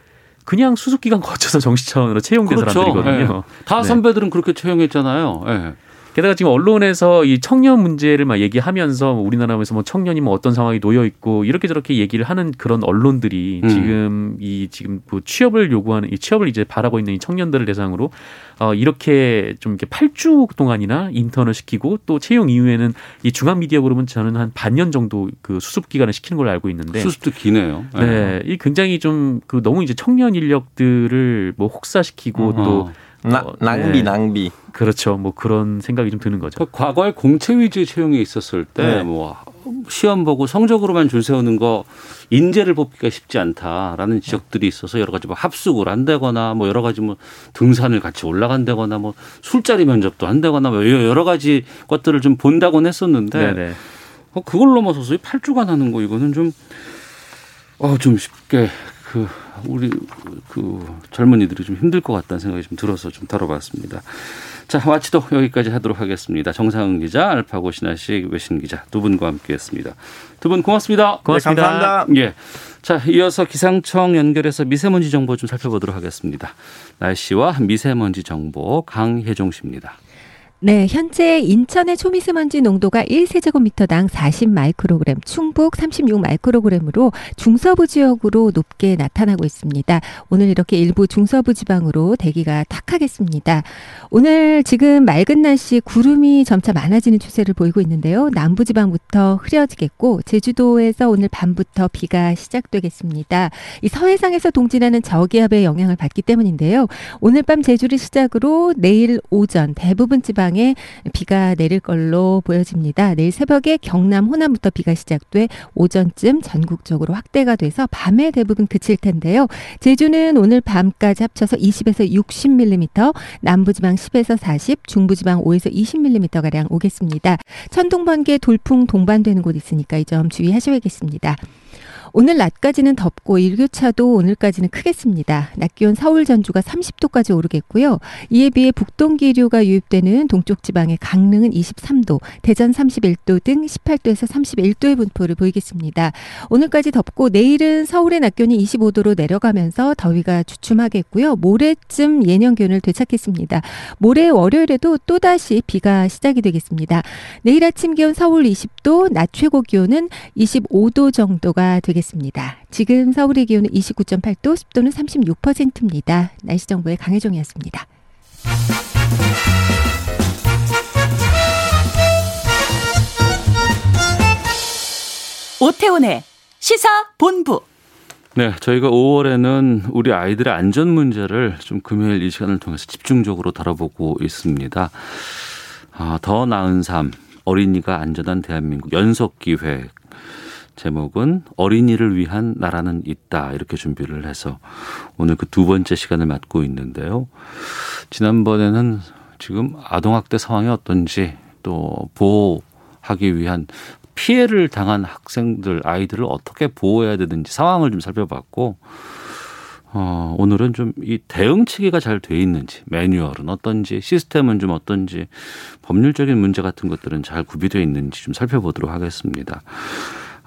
그냥 수습 기간 거쳐서 정시 차원으로 채용된 그렇죠. 사람들이거든요. 네. 다 네. 선배들은 그렇게 채용했잖아요. 네. 게다가 지금 언론에서 이 청년 문제를 막 얘기하면서 뭐 우리나라에서 뭐 청년이 뭐 어떤 상황이 놓여 있고 이렇게 저렇게 얘기를 하는 그런 언론들이 음. 지금 이 지금 뭐 취업을 요구하는 이 취업을 이제 바라고 있는 이 청년들을 대상으로 어 이렇게 좀 이렇게 8주 동안이나 인턴을 시키고 또 채용 이후에는 이 중앙 미디어 그룹은 저는 한 반년 정도 그 수습 기간을 시키는 걸로 알고 있는데 수습도 기네요. 네, 네. 이 굉장히 좀 그 너무 이제 청년 인력들을 뭐 혹사시키고 어허. 또 나, 어, 낭비 네. 낭비. 그렇죠. 뭐 그런 생각이 좀 드는 거죠. 그 과거에 공채 위주 채용이 있었을 때뭐 네. 시험 보고 성적으로만 줄 세우는 거 인재를 뽑기가 쉽지 않다라는 지적들이 있어서 여러 가지 뭐 합숙을 한다거나 뭐 여러 가지 뭐 등산을 같이 올라간다거나 뭐 술자리 면접도 한다거나 뭐 여러 가지 것들을 좀 본다곤 했었는데 네네. 어, 그걸 넘어서서 8주간 하는 거 이거는 좀 어, 좀 쉽게 그 우리 그 젊은이들이 좀 힘들 것 같다는 생각이 좀 들어서 좀 다뤄봤습니다. 자, 마치도 여기까지 하도록 하겠습니다. 정상은 기자, 알파고 신하식 외신 기자 두 분과 함께했습니다. 두 분 고맙습니다. 고맙습니다. 네, 감사합니다. 예. 자, 이어서 기상청 연결해서 미세먼지 정보 좀 살펴보도록 하겠습니다. 날씨와 미세먼지 정보 강혜종 씨입니다. 네, 현재 인천의 초미세먼지 농도가 1세제곱미터당 40 마이크로그램, 충북 36 마이크로그램으로 중서부 지역으로 높게 나타나고 있습니다. 오늘 이렇게 일부 중서부 지방으로 대기가 탁하겠습니다. 오늘 지금 맑은 날씨 구름이 점차 많아지는 추세를 보이고 있는데요. 남부 지방부터 흐려지겠고 제주도에서 오늘 밤부터 비가 시작되겠습니다. 이 서해상에서 동진하는 저기압의 영향을 받기 때문인데요. 오늘 밤 제주를 시작으로 내일 오전 대부분 지방 지방에 비가 내릴 걸로 보여집니다. 내일 새벽에 경남 호남부터 비가 시작돼 오전쯤 전국적으로 확대가 돼서 밤에 대부분 그칠 텐데요. 제주는 오늘 밤까지 합쳐서 20에서 60mm, 남부지방 10에서 40, 중부지방 5에서 20mm 가량 오겠습니다. 천둥 번개 돌풍 동반되는 곳 있으니까 이 점 주의하셔야겠습니다. 오늘 낮까지는 덥고 일교차도 오늘까지는 크겠습니다. 낮 기온 서울 전주가 30도까지 오르겠고요. 이에 비해 북동 기류가 유입되는 동쪽 지방의 강릉은 23도, 대전 31도 등 18도에서 31도의 분포를 보이겠습니다. 오늘까지 덥고 내일은 서울의 낮 기온이 25도로 내려가면서 더위가 주춤하겠고요. 모레쯤 예년 기온을 되찾겠습니다. 모레 월요일에도 또다시 비가 시작이 되겠습니다. 내일 아침 기온 서울 20도, 낮 최고 기온은 25도 정도가 되겠습니다. 있습니다. 지금 서울의 기온은 29.8도, 습도는 36%입니다. 날씨 정보의 강혜종이었습니다. 오태훈의 시사 본부. 네, 저희가 5월에는 우리 아이들의 안전 문제를 좀 금요일 이 시간을 통해서 집중적으로 다뤄보고 있습니다. 아, 더 나은 삶, 어린이가 안전한 대한민국 연속 기획 제목은 어린이를 위한 나라는 있다 이렇게 준비를 해서 오늘 그 두 번째 시간을 맡고 있는데요. 지난번에는 지금 아동학대 상황이 어떤지 또 보호하기 위한 피해를 당한 학생들 아이들을 어떻게 보호해야 되는지 상황을 좀 살펴봤고 어, 오늘은 좀 이 대응 체계가 잘 돼 있는지, 매뉴얼은 어떤지, 시스템은 좀 어떤지, 법률적인 문제 같은 것들은 잘 구비되어 있는지 좀 살펴보도록 하겠습니다.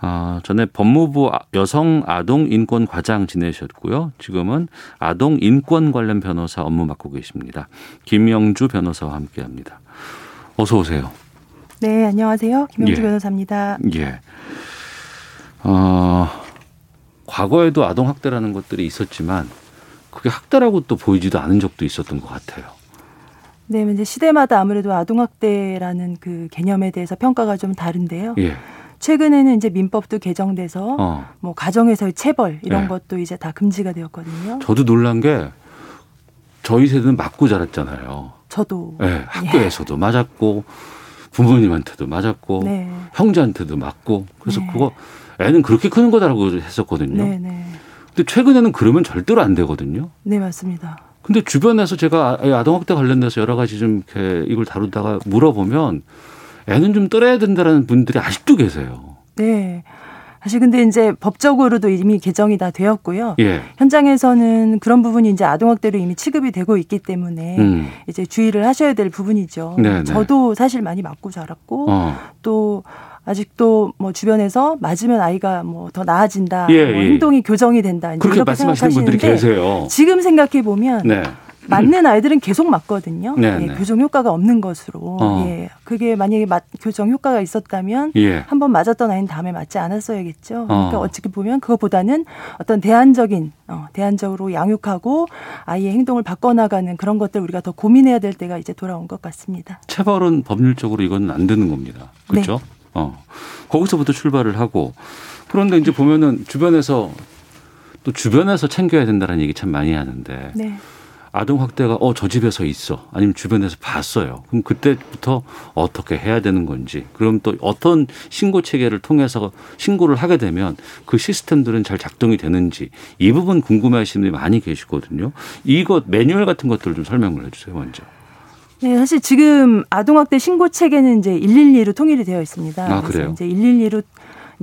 아, 전에 법무부 아, 여성 아동 인권 과장 지내셨고요. 지금은 아동 인권 관련 변호사 업무 맡고 계십니다. 김영주 변호사와 함께 합니다. 어서 오세요. 네, 안녕하세요. 김영주 예. 변호사입니다. 예. 어, 과거에도 아동 학대라는 것들이 있었지만 그게 학대라고 또 보이지도 않은 적도 있었던 것 같아요. 네, 이제 시대마다 아무래도 아동 학대라는 그 개념에 대해서 평가가 좀 다른데요. 예. 최근에는 이제 민법도 개정돼서 어. 뭐 가정에서의 체벌 이런 네. 것도 이제 다 금지가 되었거든요. 저도 놀란 게 저희 세대는 맞고 자랐잖아요. 저도. 네, 학교에서도 예. 맞았고 부모님한테도 맞았고 네. 형제한테도 맞고 그래서 네. 그거 애는 그렇게 크는 거다라고 했었거든요. 네, 네. 근데 최근에는 그러면 절대로 안 되거든요. 네, 맞습니다. 근데 주변에서 제가 아동학대 관련돼서 여러 가지 좀 이렇게 이걸 다루다가 물어보면 애는 좀 떨어야 된다라는 분들이 아직도 계세요. 네. 사실 근데 이제 법적으로도 이미 개정이 다 되었고요. 예. 현장에서는 그런 부분이 이제 아동학대로 이미 취급이 되고 있기 때문에 음. 이제 주의를 하셔야 될 부분이죠. 네네. 네. 저도 사실 많이 맞고 자랐고 어. 또 아직도 뭐 주변에서 맞으면 아이가 뭐 더 나아진다, 예, 뭐 예. 행동이 교정이 된다. 이제 그렇게 말씀하시는 분들이 계세요. 지금 생각해 보면 네. 맞는 아이들은 계속 맞거든요. 네, 예, 네. 교정 효과가 없는 것으로. 어. 예. 그게 만약에 맞, 교정 효과가 있었다면 예. 한번 맞았던 아이는 다음에 맞지 않았어야겠죠. 그러니까 어. 떻게 보면 그것보다는 어떤 대안적인 어, 대안적으로 양육하고 아이의 행동을 바꿔나가는 그런 것들 우리가 더 고민해야 될 때가 이제 돌아온 것 같습니다. 체벌은 법률적으로 이건 안 되는 겁니다. 그렇죠? 네. 어. 거기서부터 출발을 하고 그런데 이제 보면은 주변에서 또 주변에서 챙겨야 된다는 얘기 참 많이 하는데 네. 아동 학대가 어 저 집에서 있어 아니면 주변에서 봤어요. 그럼 그때부터 어떻게 해야 되는 건지 그럼 또 어떤 신고 체계를 통해서 신고를 하게 되면 그 시스템들은 잘 작동이 되는지 이 부분 궁금해하시는 분들이 많이 계시거든요. 이것 매뉴얼 같은 것들을 좀 설명을 해주세요 먼저. 네, 사실 지금 아동학대 신고 체계는 이제 112로 통일이 되어 있습니다. 아, 그래요? 이제 112로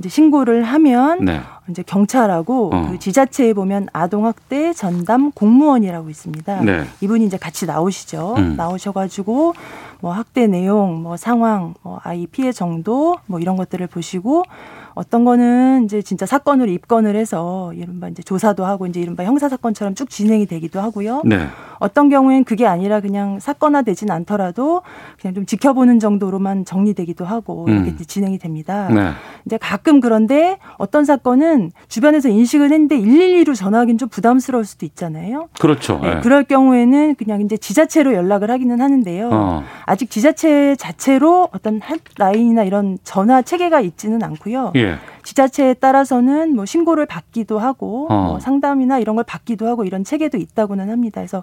이제 신고를 하면 네. 이제 경찰하고 어. 그 지자체에 보면 아동학대 전담 공무원이라고 있습니다. 네. 이분이 이제 같이 나오시죠. 음. 나오셔가지고 뭐 학대 내용, 뭐 상황, 뭐 아이 피해 정도, 뭐 이런 것들을 보시고 어떤 거는 이제 진짜 사건으로 입건을 해서 이른바 이제 조사도 하고 이제 이른바 형사 사건처럼 쭉 진행이 되기도 하고요. 네. 어떤 경우엔 그게 아니라 그냥 사건화 되진 않더라도 그냥 좀 지켜보는 정도로만 정리되기도 하고 이렇게 음. 진행이 됩니다. 네. 이제 가끔 그런데 어떤 사건은 주변에서 인식을 했는데 112로 전화하기는 좀 부담스러울 수도 있잖아요. 그렇죠. 네. 네. 그럴 경우에는 그냥 이제 지자체로 연락을 하기는 하는데요. 어. 아직 지자체 자체로 어떤 라인이나 이런 전화 체계가 있지는 않고요. 예. 지자체에 따라서는 뭐 신고를 받기도 하고 어. 뭐 상담이나 이런 걸 받기도 하고 이런 체계도 있다고는 합니다. 그래서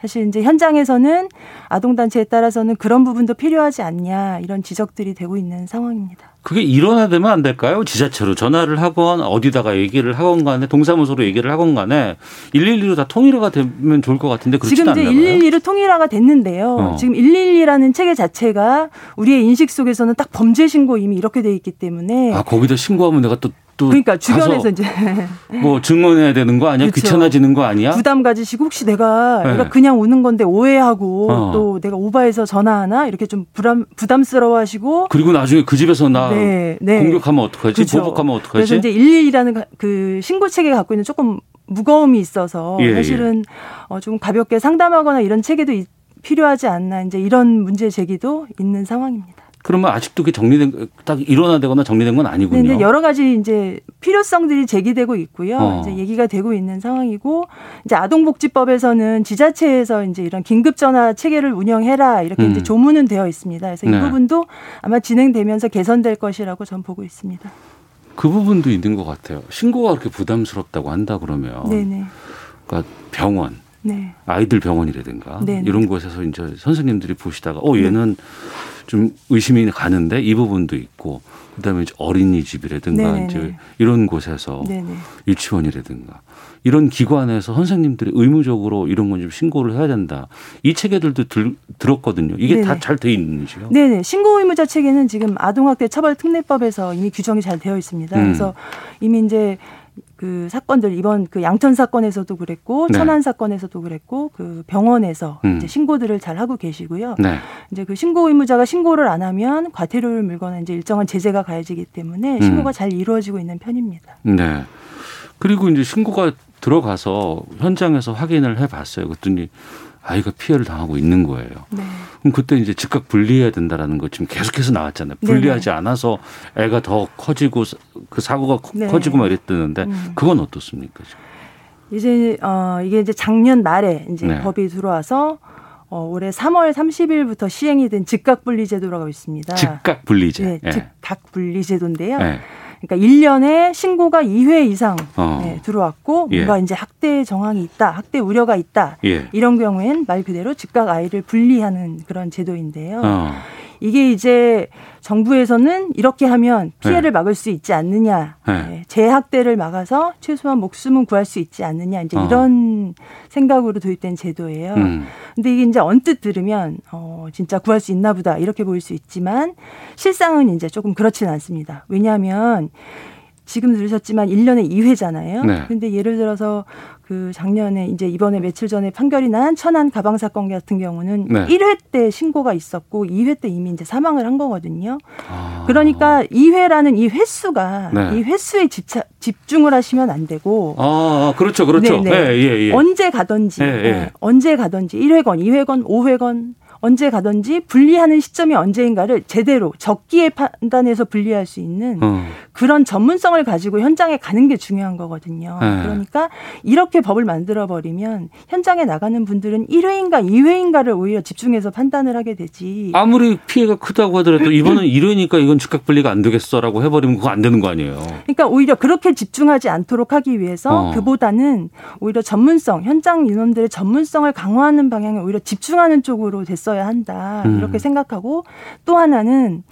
사실 이제 현장에서는 아동 단체에 따라서는 그런 부분도 필요하지 않냐 이런 지적들이 되고 있는 상황입니다. 그게 일원화되면 안 될까요? 지자체로 전화를 하건 어디다가 얘기를 하건 간에 동사무소로 얘기를 하건 간에 112로 다 통일화가 되면 좋을 것 같은데 그렇지 않나요? 지금 이제 112로 통일화가 됐는데요. 어. 지금 112라는 체계 자체가 우리의 인식 속에서는 딱 범죄 신고 이미 이렇게 돼 있기 때문에 아 거기다 신고하면 내가 또 또 그러니까 주변에서 이제 뭐 증언해야 되는 거 아니야? 그렇죠. 귀찮아지는 거 아니야? 부담 가지시고 혹시 내가 네. 내가 그냥 오는 건데 오해하고 어. 또 내가 오바해서 전화하나 이렇게 좀 부담 부담스러워하시고 그리고 나중에 그 집에서 나 네, 네. 공격하면 어떡하지? 그렇죠. 보복하면 어떡하지? 그래서 이제 112라는 그 신고 체계가 갖고 있는 조금 무거움이 있어서 예, 사실은 예. 어, 좀 가볍게 상담하거나 이런 체계도 필요하지 않나 이제 이런 문제 제기도 있는 상황입니다. 그러면 아직도 그 정리된 딱 일원화되거나 정리된 건 아니군요. 네, 여러 가지 이제 필요성들이 제기되고 있고요. 어. 이제 얘기가 되고 있는 상황이고 이제 아동복지법에서는 지자체에서 이제 이런 긴급 전화 체계를 운영해라 이렇게 음. 이제 조문은 되어 있습니다. 그래서 네. 이 부분도 아마 진행되면서 개선될 것이라고 전 보고 있습니다. 그 부분도 있는 것 같아요. 신고가 그렇게 부담스럽다고 한다 그러면 네네. 그러니까 병원, 네. 아이들 병원이라든가 네네. 이런 곳에서 이제 선생님들이 보시다가 어 얘는 좀 의심이 가는데 이 부분도 있고 그다음에 이제 어린이집이라든가 네네. 이제 이런 곳에서 네네. 유치원이라든가 이런 기관에서 선생님들이 의무적으로 이런 건 좀 신고를 해야 된다. 이 체계들도 들, 들었거든요. 이게 다 잘 돼 있는지요? 네네. 신고 의무자 체계는 지금 아동학대 처벌 특례법에서 이미 규정이 잘 되어 있습니다. 음. 그래서 이미 이제 그 사건들 이번 그 양천 사건에서도 그랬고 네. 천안 사건에서도 그랬고 그 병원에서 음. 이제 신고들을 잘 하고 계시고요. 네. 이제 그 신고 의무자가 신고를 안 하면 과태료를 물거나 이제 일정한 제재가 가해지기 때문에 신고가 음. 잘 이루어지고 있는 편입니다. 네. 그리고 이제 신고가 들어가서 현장에서 확인을 해봤어요. 그랬더니 아이가 피해를 당하고 있는 거예요. 네. 그럼 그때 이제 즉각 분리해야 된다라는 거 지금 계속해서 나왔잖아요. 분리하지 네네. 않아서 애가 더 커지고 그 사고가 네. 커지고 막 이랬다는데 음. 그건 어떻습니까? 지금? 이제 어 이게 이제 작년 말에 이제 네. 법이 들어와서 어, 올해 3월 30일부터 시행이 된 즉각 분리 제도라고 있습니다. 즉각 분리제. 네, 네. 즉각 분리 제도인데요. 네. 그러니까 1년에 신고가 2회 이상 어. 네, 들어왔고 예. 뭔가 이제 학대 정황이 있다, 학대 우려가 있다. 예. 이런 경우엔 말 그대로 즉각 아이를 분리하는 그런 제도인데요. 어. 이게 이제 정부에서는 이렇게 하면 피해를 네. 막을 수 있지 않느냐, 네. 네. 재학대를 막아서 최소한 목숨은 구할 수 있지 않느냐, 이제 어. 이런 생각으로 도입된 제도예요. 음. 근데 이게 이제 언뜻 들으면 어 진짜 구할 수 있나 보다 이렇게 보일 수 있지만 실상은 이제 조금 그렇지는 않습니다. 왜냐하면 지금 들으셨지만 1년에 2회잖아요. 네. 근데 예를 들어서 그 작년에 이제 이번에 며칠 전에 판결이 난 천안 가방 사건 같은 경우는 네. 1회 때 신고가 있었고 2회 때 이미 이제 사망을 한 거거든요. 아. 그러니까 2회라는 이 횟수가 네. 이 횟수에 집차, 집중을 하시면 안 되고 아, 그렇죠. 그렇죠. 네, 네. 예, 예, 언제 가든지 예, 예. 네. 언제 가든지 1회건, 2회건, 5회건 언제 가든지 분리하는 시점이 언제인가를 제대로 적기에 판단해서 분리할 수 있는 어. 그런 전문성을 가지고 현장에 가는 게 중요한 거거든요. 네. 그러니까 이렇게 법을 만들어 버리면 현장에 나가는 분들은 1회인가 2회인가를 오히려 집중해서 판단을 하게 되지. 아무리 피해가 크다고 하더라도 이번은 1회니까 이건 즉각 분리가 안 되겠어라고 해버리면 그거 안 되는 거 아니에요. 그러니까 오히려 그렇게 집중하지 않도록 하기 위해서 어. 그보다는 오히려 전문성, 현장 인원들의 전문성을 강화하는 방향에 오히려 집중하는 쪽으로 됐어. 있어야 한다 음. 이렇게 생각하고 또 하나는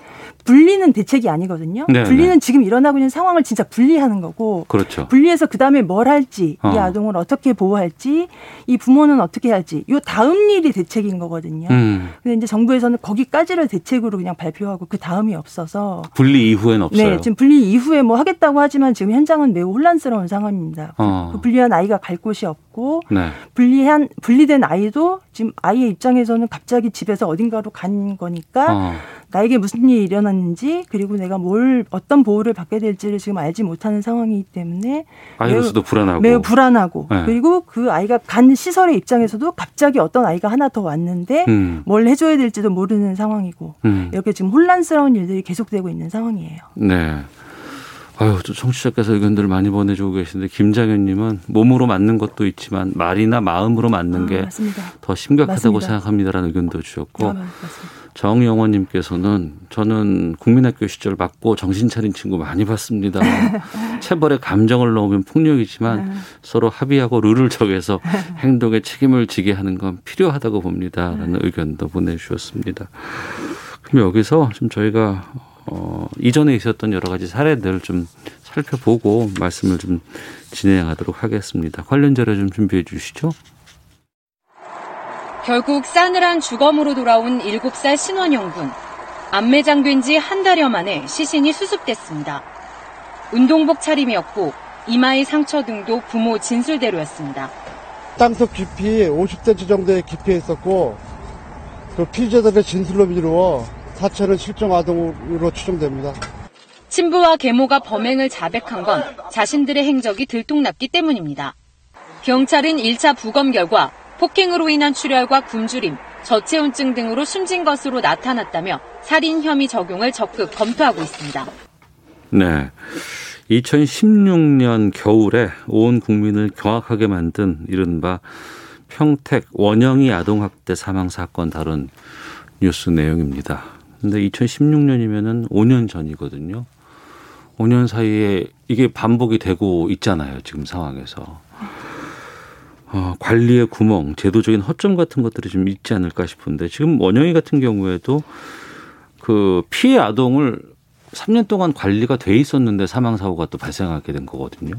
분리는 대책이 아니거든요. 네, 분리는 네. 지금 일어나고 있는 상황을 진짜 분리하는 거고 그렇죠. 분리해서 그 다음에 뭘 할지 어. 이 아동을 어떻게 보호할지 이 부모는 어떻게 할지 요 다음 일이 대책인 거거든요. 음. 근데 이제 정부에서는 거기까지를 대책으로 그냥 발표하고 그 다음이 없어서 분리 이후에는 없어요. 네, 지금 분리 이후에 뭐 하겠다고 하지만 지금 현장은 매우 혼란스러운 상황입니다. 어. 그 분리한 아이가 갈 곳이 없고 네. 분리한 분리된 아이도 지금 아이의 입장에서는 갑자기 집에서 어딘가로 간 거니까 어. 나에게 무슨 일이 일어났는지 그리고 내가 뭘 어떤 보호를 받게 될지를 지금 알지 못하는 상황이기 때문에 아이로서도 매우, 불안하고 매우 불안하고 네. 그리고 그 아이가 간 시설의 입장에서도 갑자기 어떤 아이가 하나 더 왔는데 음. 뭘 해줘야 될지도 모르는 상황이고 음. 이렇게 지금 혼란스러운 일들이 계속되고 있는 상황이에요. 네. 아유, 또 청취자께서 의견들을 많이 보내주고 계신데 김장현님은 몸으로 맞는 것도 있지만 말이나 마음으로 맞는 아, 게더 심각하다고 맞습니다. 생각합니다라는 의견도 주셨고 아, 정영원님께서는 저는 국민학교 시절 맞고 정신 차린 친구 많이 봤습니다. 체벌에 감정을 넣으면 폭력이지만 네. 서로 합의하고 룰을 정해서 행동에 책임을 지게 하는 건 필요하다고 봅니다라는 네. 의견도 보내주셨습니다. 그럼 여기서 좀 저희가 어, 이전에 있었던 여러 가지 사례들 좀 살펴보고 말씀을 좀 진행하도록 하겠습니다. 관련 자료 좀 준비해 주시죠. 결국 싸늘한 주검으로 돌아온 7살 신원영 군. 안매장된 지 한 달여 만에 시신이 수습됐습니다. 운동복 차림이었고 이마의 상처 등도 부모 진술대로였습니다. 땅속 깊이 50cm 정도의 깊이에 있었고 그 피해자들의 진술로 미루어 사체는 실종 아동으로 추정됩니다. 친부와 계모가 범행을 자백한 건 자신들의 행적이 들통났기 때문입니다. 경찰은 1차 부검 결과 폭행으로 인한 출혈과 굶주림, 저체온증 등으로 숨진 것으로 나타났다며 살인 혐의 적용을 적극 검토하고 있습니다. 네. 2016년 겨울에 온 국민을 경악하게 만든 이른바 평택 원영이 아동학대 사망 사건 다룬 뉴스 내용입니다. 근데 2016년이면은 5년 전이거든요. 5년 사이에 이게 반복이 되고 있잖아요. 지금 상황에서. 어, 관리의 구멍, 제도적인 허점 같은 것들이 좀 있지 않을까 싶은데 지금 원영이 같은 경우에도 그 피해 아동을 3년 동안 관리가 돼 있었는데 사망 사고가 또 발생하게 된 거거든요.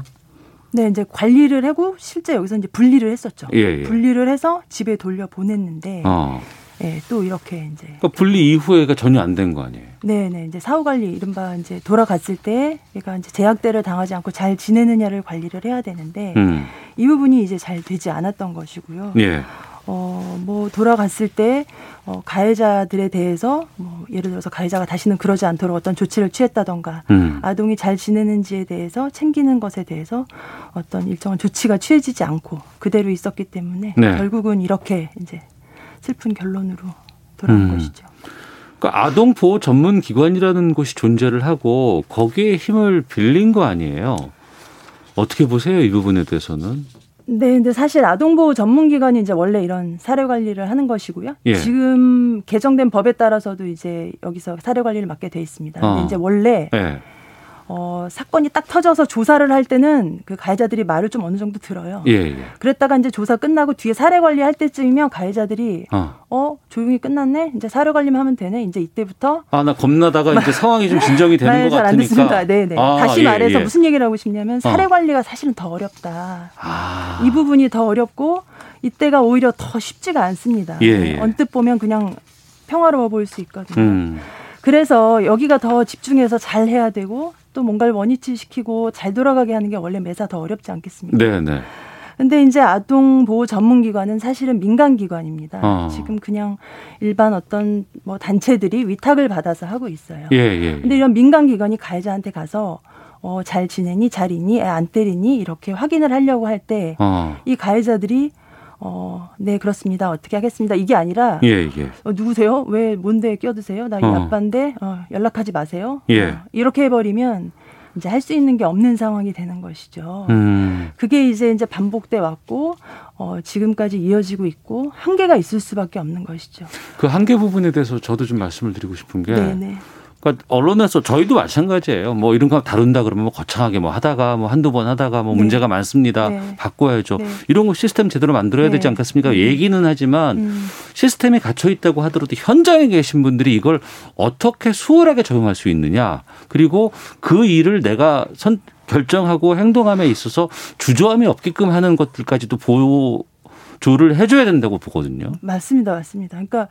네, 이제 관리를 하고 실제 여기서 이제 분리를 했었죠. 예, 예. 분리를 해서 집에 돌려 보냈는데 어. 예, 또 이렇게 이제 그러니까 분리 이후에가 전혀 안 된 거 아니에요? 네, 네. 이제 사후 관리 이른바 이제 돌아갔을 때 얘가 이제 제약대를 당하지 않고 잘 지내느냐를 관리를 해야 되는데 음. 이 부분이 이제 잘 되지 않았던 것이고요. 예. 어, 뭐 돌아갔을 때 어, 가해자들에 대해서 뭐 예를 들어서 가해자가 다시는 그러지 않도록 어떤 조치를 취했다던가 음. 아동이 잘 지내는지에 대해서 챙기는 것에 대해서 어떤 일정한 조치가 취해지지 않고 그대로 있었기 때문에 네. 결국은 이렇게 이제 슬픈 결론으로 돌아온 음. 것이죠. 그러니까 아동 보호 전문 기관이라는 곳이 존재를 하고 거기에 힘을 빌린 거 아니에요. 어떻게 보세요 이 부분에 대해서는? 네, 근데 사실 아동보호 전문기관이 이제 원래 이런 사례 관리를 하는 것이고요. 예. 지금 개정된 법에 따라서도 이제 여기서 사례 관리를 맡게 돼 있습니다. 근데 어. 이제 원래 예. 어, 사건이 딱 터져서 조사를 할 때는 그 가해자들이 말을 좀 어느 정도 들어요. 예, 예. 그랬다가 이제 조사 끝나고 뒤에 사례 관리할 때쯤이면 가해자들이 어. 어, 조용히 끝났네. 이제 사례 관리만 하면 되네. 이제 이때부터 아, 나 겁나다가 이제 상황이 좀 진정이 되는 것 같으니까. 네, 네. 아, 다시 예, 말해서 예. 무슨 얘기를 하고 싶냐면 사례 어. 관리가 사실은 더 어렵다. 아. 이 부분이 더 어렵고 이때가 오히려 더 쉽지가 않습니다. 예, 예. 언뜻 보면 그냥 평화로워 보일 수 있거든요. 음. 그래서 여기가 더 집중해서 잘 해야 되고 또 뭔가를 원위치시키고 잘 돌아가게 하는 게 원래 매사 더 어렵지 않겠습니까? 네, 네. 근데 이제 아동 보호 전문 기관은 사실은 민간 기관입니다. 어. 지금 그냥 일반 어떤 뭐 단체들이 위탁을 받아서 하고 있어요. 예, 예. 근데 이런 민간 기관이 가해자한테 가서 어, 잘 지내니, 잘 있니, 안 때리니 이렇게 확인을 하려고 할 때이 어. 가해자들이 어, 네, 그렇습니다. 어떻게 하겠습니다. 이게 아니라, 예, 예. 어, 누구세요? 왜, 뭔데 끼어드세요? 나이 어. 아빠인데, 어, 연락하지 마세요. 예. 어, 이렇게 해버리면, 이제 할 수 있는 게 없는 상황이 되는 것이죠. 음. 그게 이제 이제 반복돼 왔고, 어, 지금까지 이어지고 있고, 한계가 있을 수밖에 없는 것이죠. 그 한계 부분에 대해서 저도 좀 말씀을 드리고 싶은 게, 네네. 그러니까 언론에서 저희도 마찬가지예요. 뭐 이런 거 다룬다 그러면 뭐 거창하게 뭐 하다가 뭐 한두 번 하다가 뭐 네. 문제가 많습니다. 네. 바꿔야죠. 네. 이런 거 시스템 제대로 만들어야 되지 네. 않겠습니까? 음. 얘기는 하지만 음. 시스템이 갇혀 있다고 하더라도 현장에 계신 분들이 이걸 어떻게 수월하게 적용할 수 있느냐. 그리고 그 일을 내가 선 결정하고 행동함에 있어서 주저함이 없게끔 하는 것들까지도 보조를 해줘야 된다고 보거든요. 맞습니다, 맞습니다. 그러니까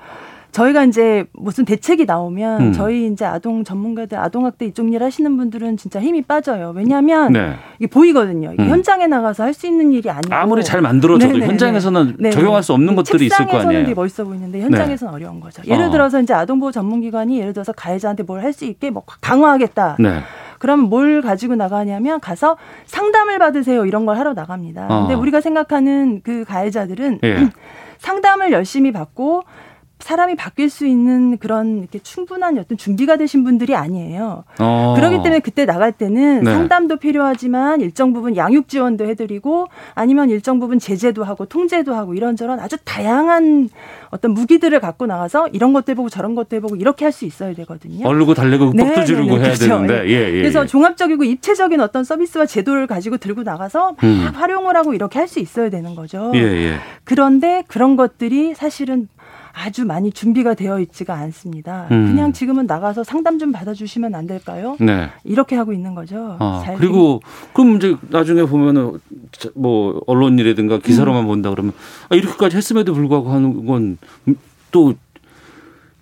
저희가 이제 무슨 대책이 나오면 음. 저희 이제 아동 전문가들 아동학대 이쪽 일 하시는 분들은 진짜 힘이 빠져요. 왜냐하면 네. 이게 보이거든요. 이게 음. 현장에 나가서 할 수 있는 일이 아니고 아무리 잘 만들어져도 네네네. 현장에서는 네네. 적용할 수 없는 것들이 있을 거 아니에요. 책상에서는 멋있어 보이는데 현장에서는 네. 어려운 거죠. 예를 어. 들어서 이제 아동보호 전문기관이 예를 들어서 가해자한테 뭘 할 수 있게 뭐 강화하겠다. 네. 그럼 뭘 가지고 나가냐면 가서 상담을 받으세요 이런 걸 하러 나갑니다. 어. 근데 우리가 생각하는 그 가해자들은 예. 상담을 열심히 받고 사람이 바뀔 수 있는 그런 이렇게 충분한 어떤 준비가 되신 분들이 아니에요. 어. 그렇기 때문에 그때 나갈 때는 네. 상담도 필요하지만 일정 부분 양육 지원도 해드리고 아니면 일정 부분 제재도 하고 통제도 하고 이런저런 아주 다양한 어떤 무기들을 갖고 나가서 이런 것도 해보고 저런 것도 해보고 이렇게 할 수 있어야 되거든요. 얼르고 달래고 네, 법도 지르고 네, 네, 해야 그렇죠. 되는데. 예, 예, 그래서 예. 종합적이고 입체적인 어떤 서비스와 제도를 가지고 들고 나가서 막 음. 활용을 하고 이렇게 할 수 있어야 되는 거죠. 예, 예. 그런데 그런 것들이 사실은 아주 많이 준비가 되어 있지가 않습니다. 음. 그냥 지금은 나가서 상담 좀 받아주시면 안 될까요? 네. 이렇게 하고 있는 거죠. 아, 그리고 그럼 이제 나중에 보면은 뭐 언론이라든가 기사로만 음. 본다 그러면 아, 이렇게까지 했음에도 불구하고 하는 건 또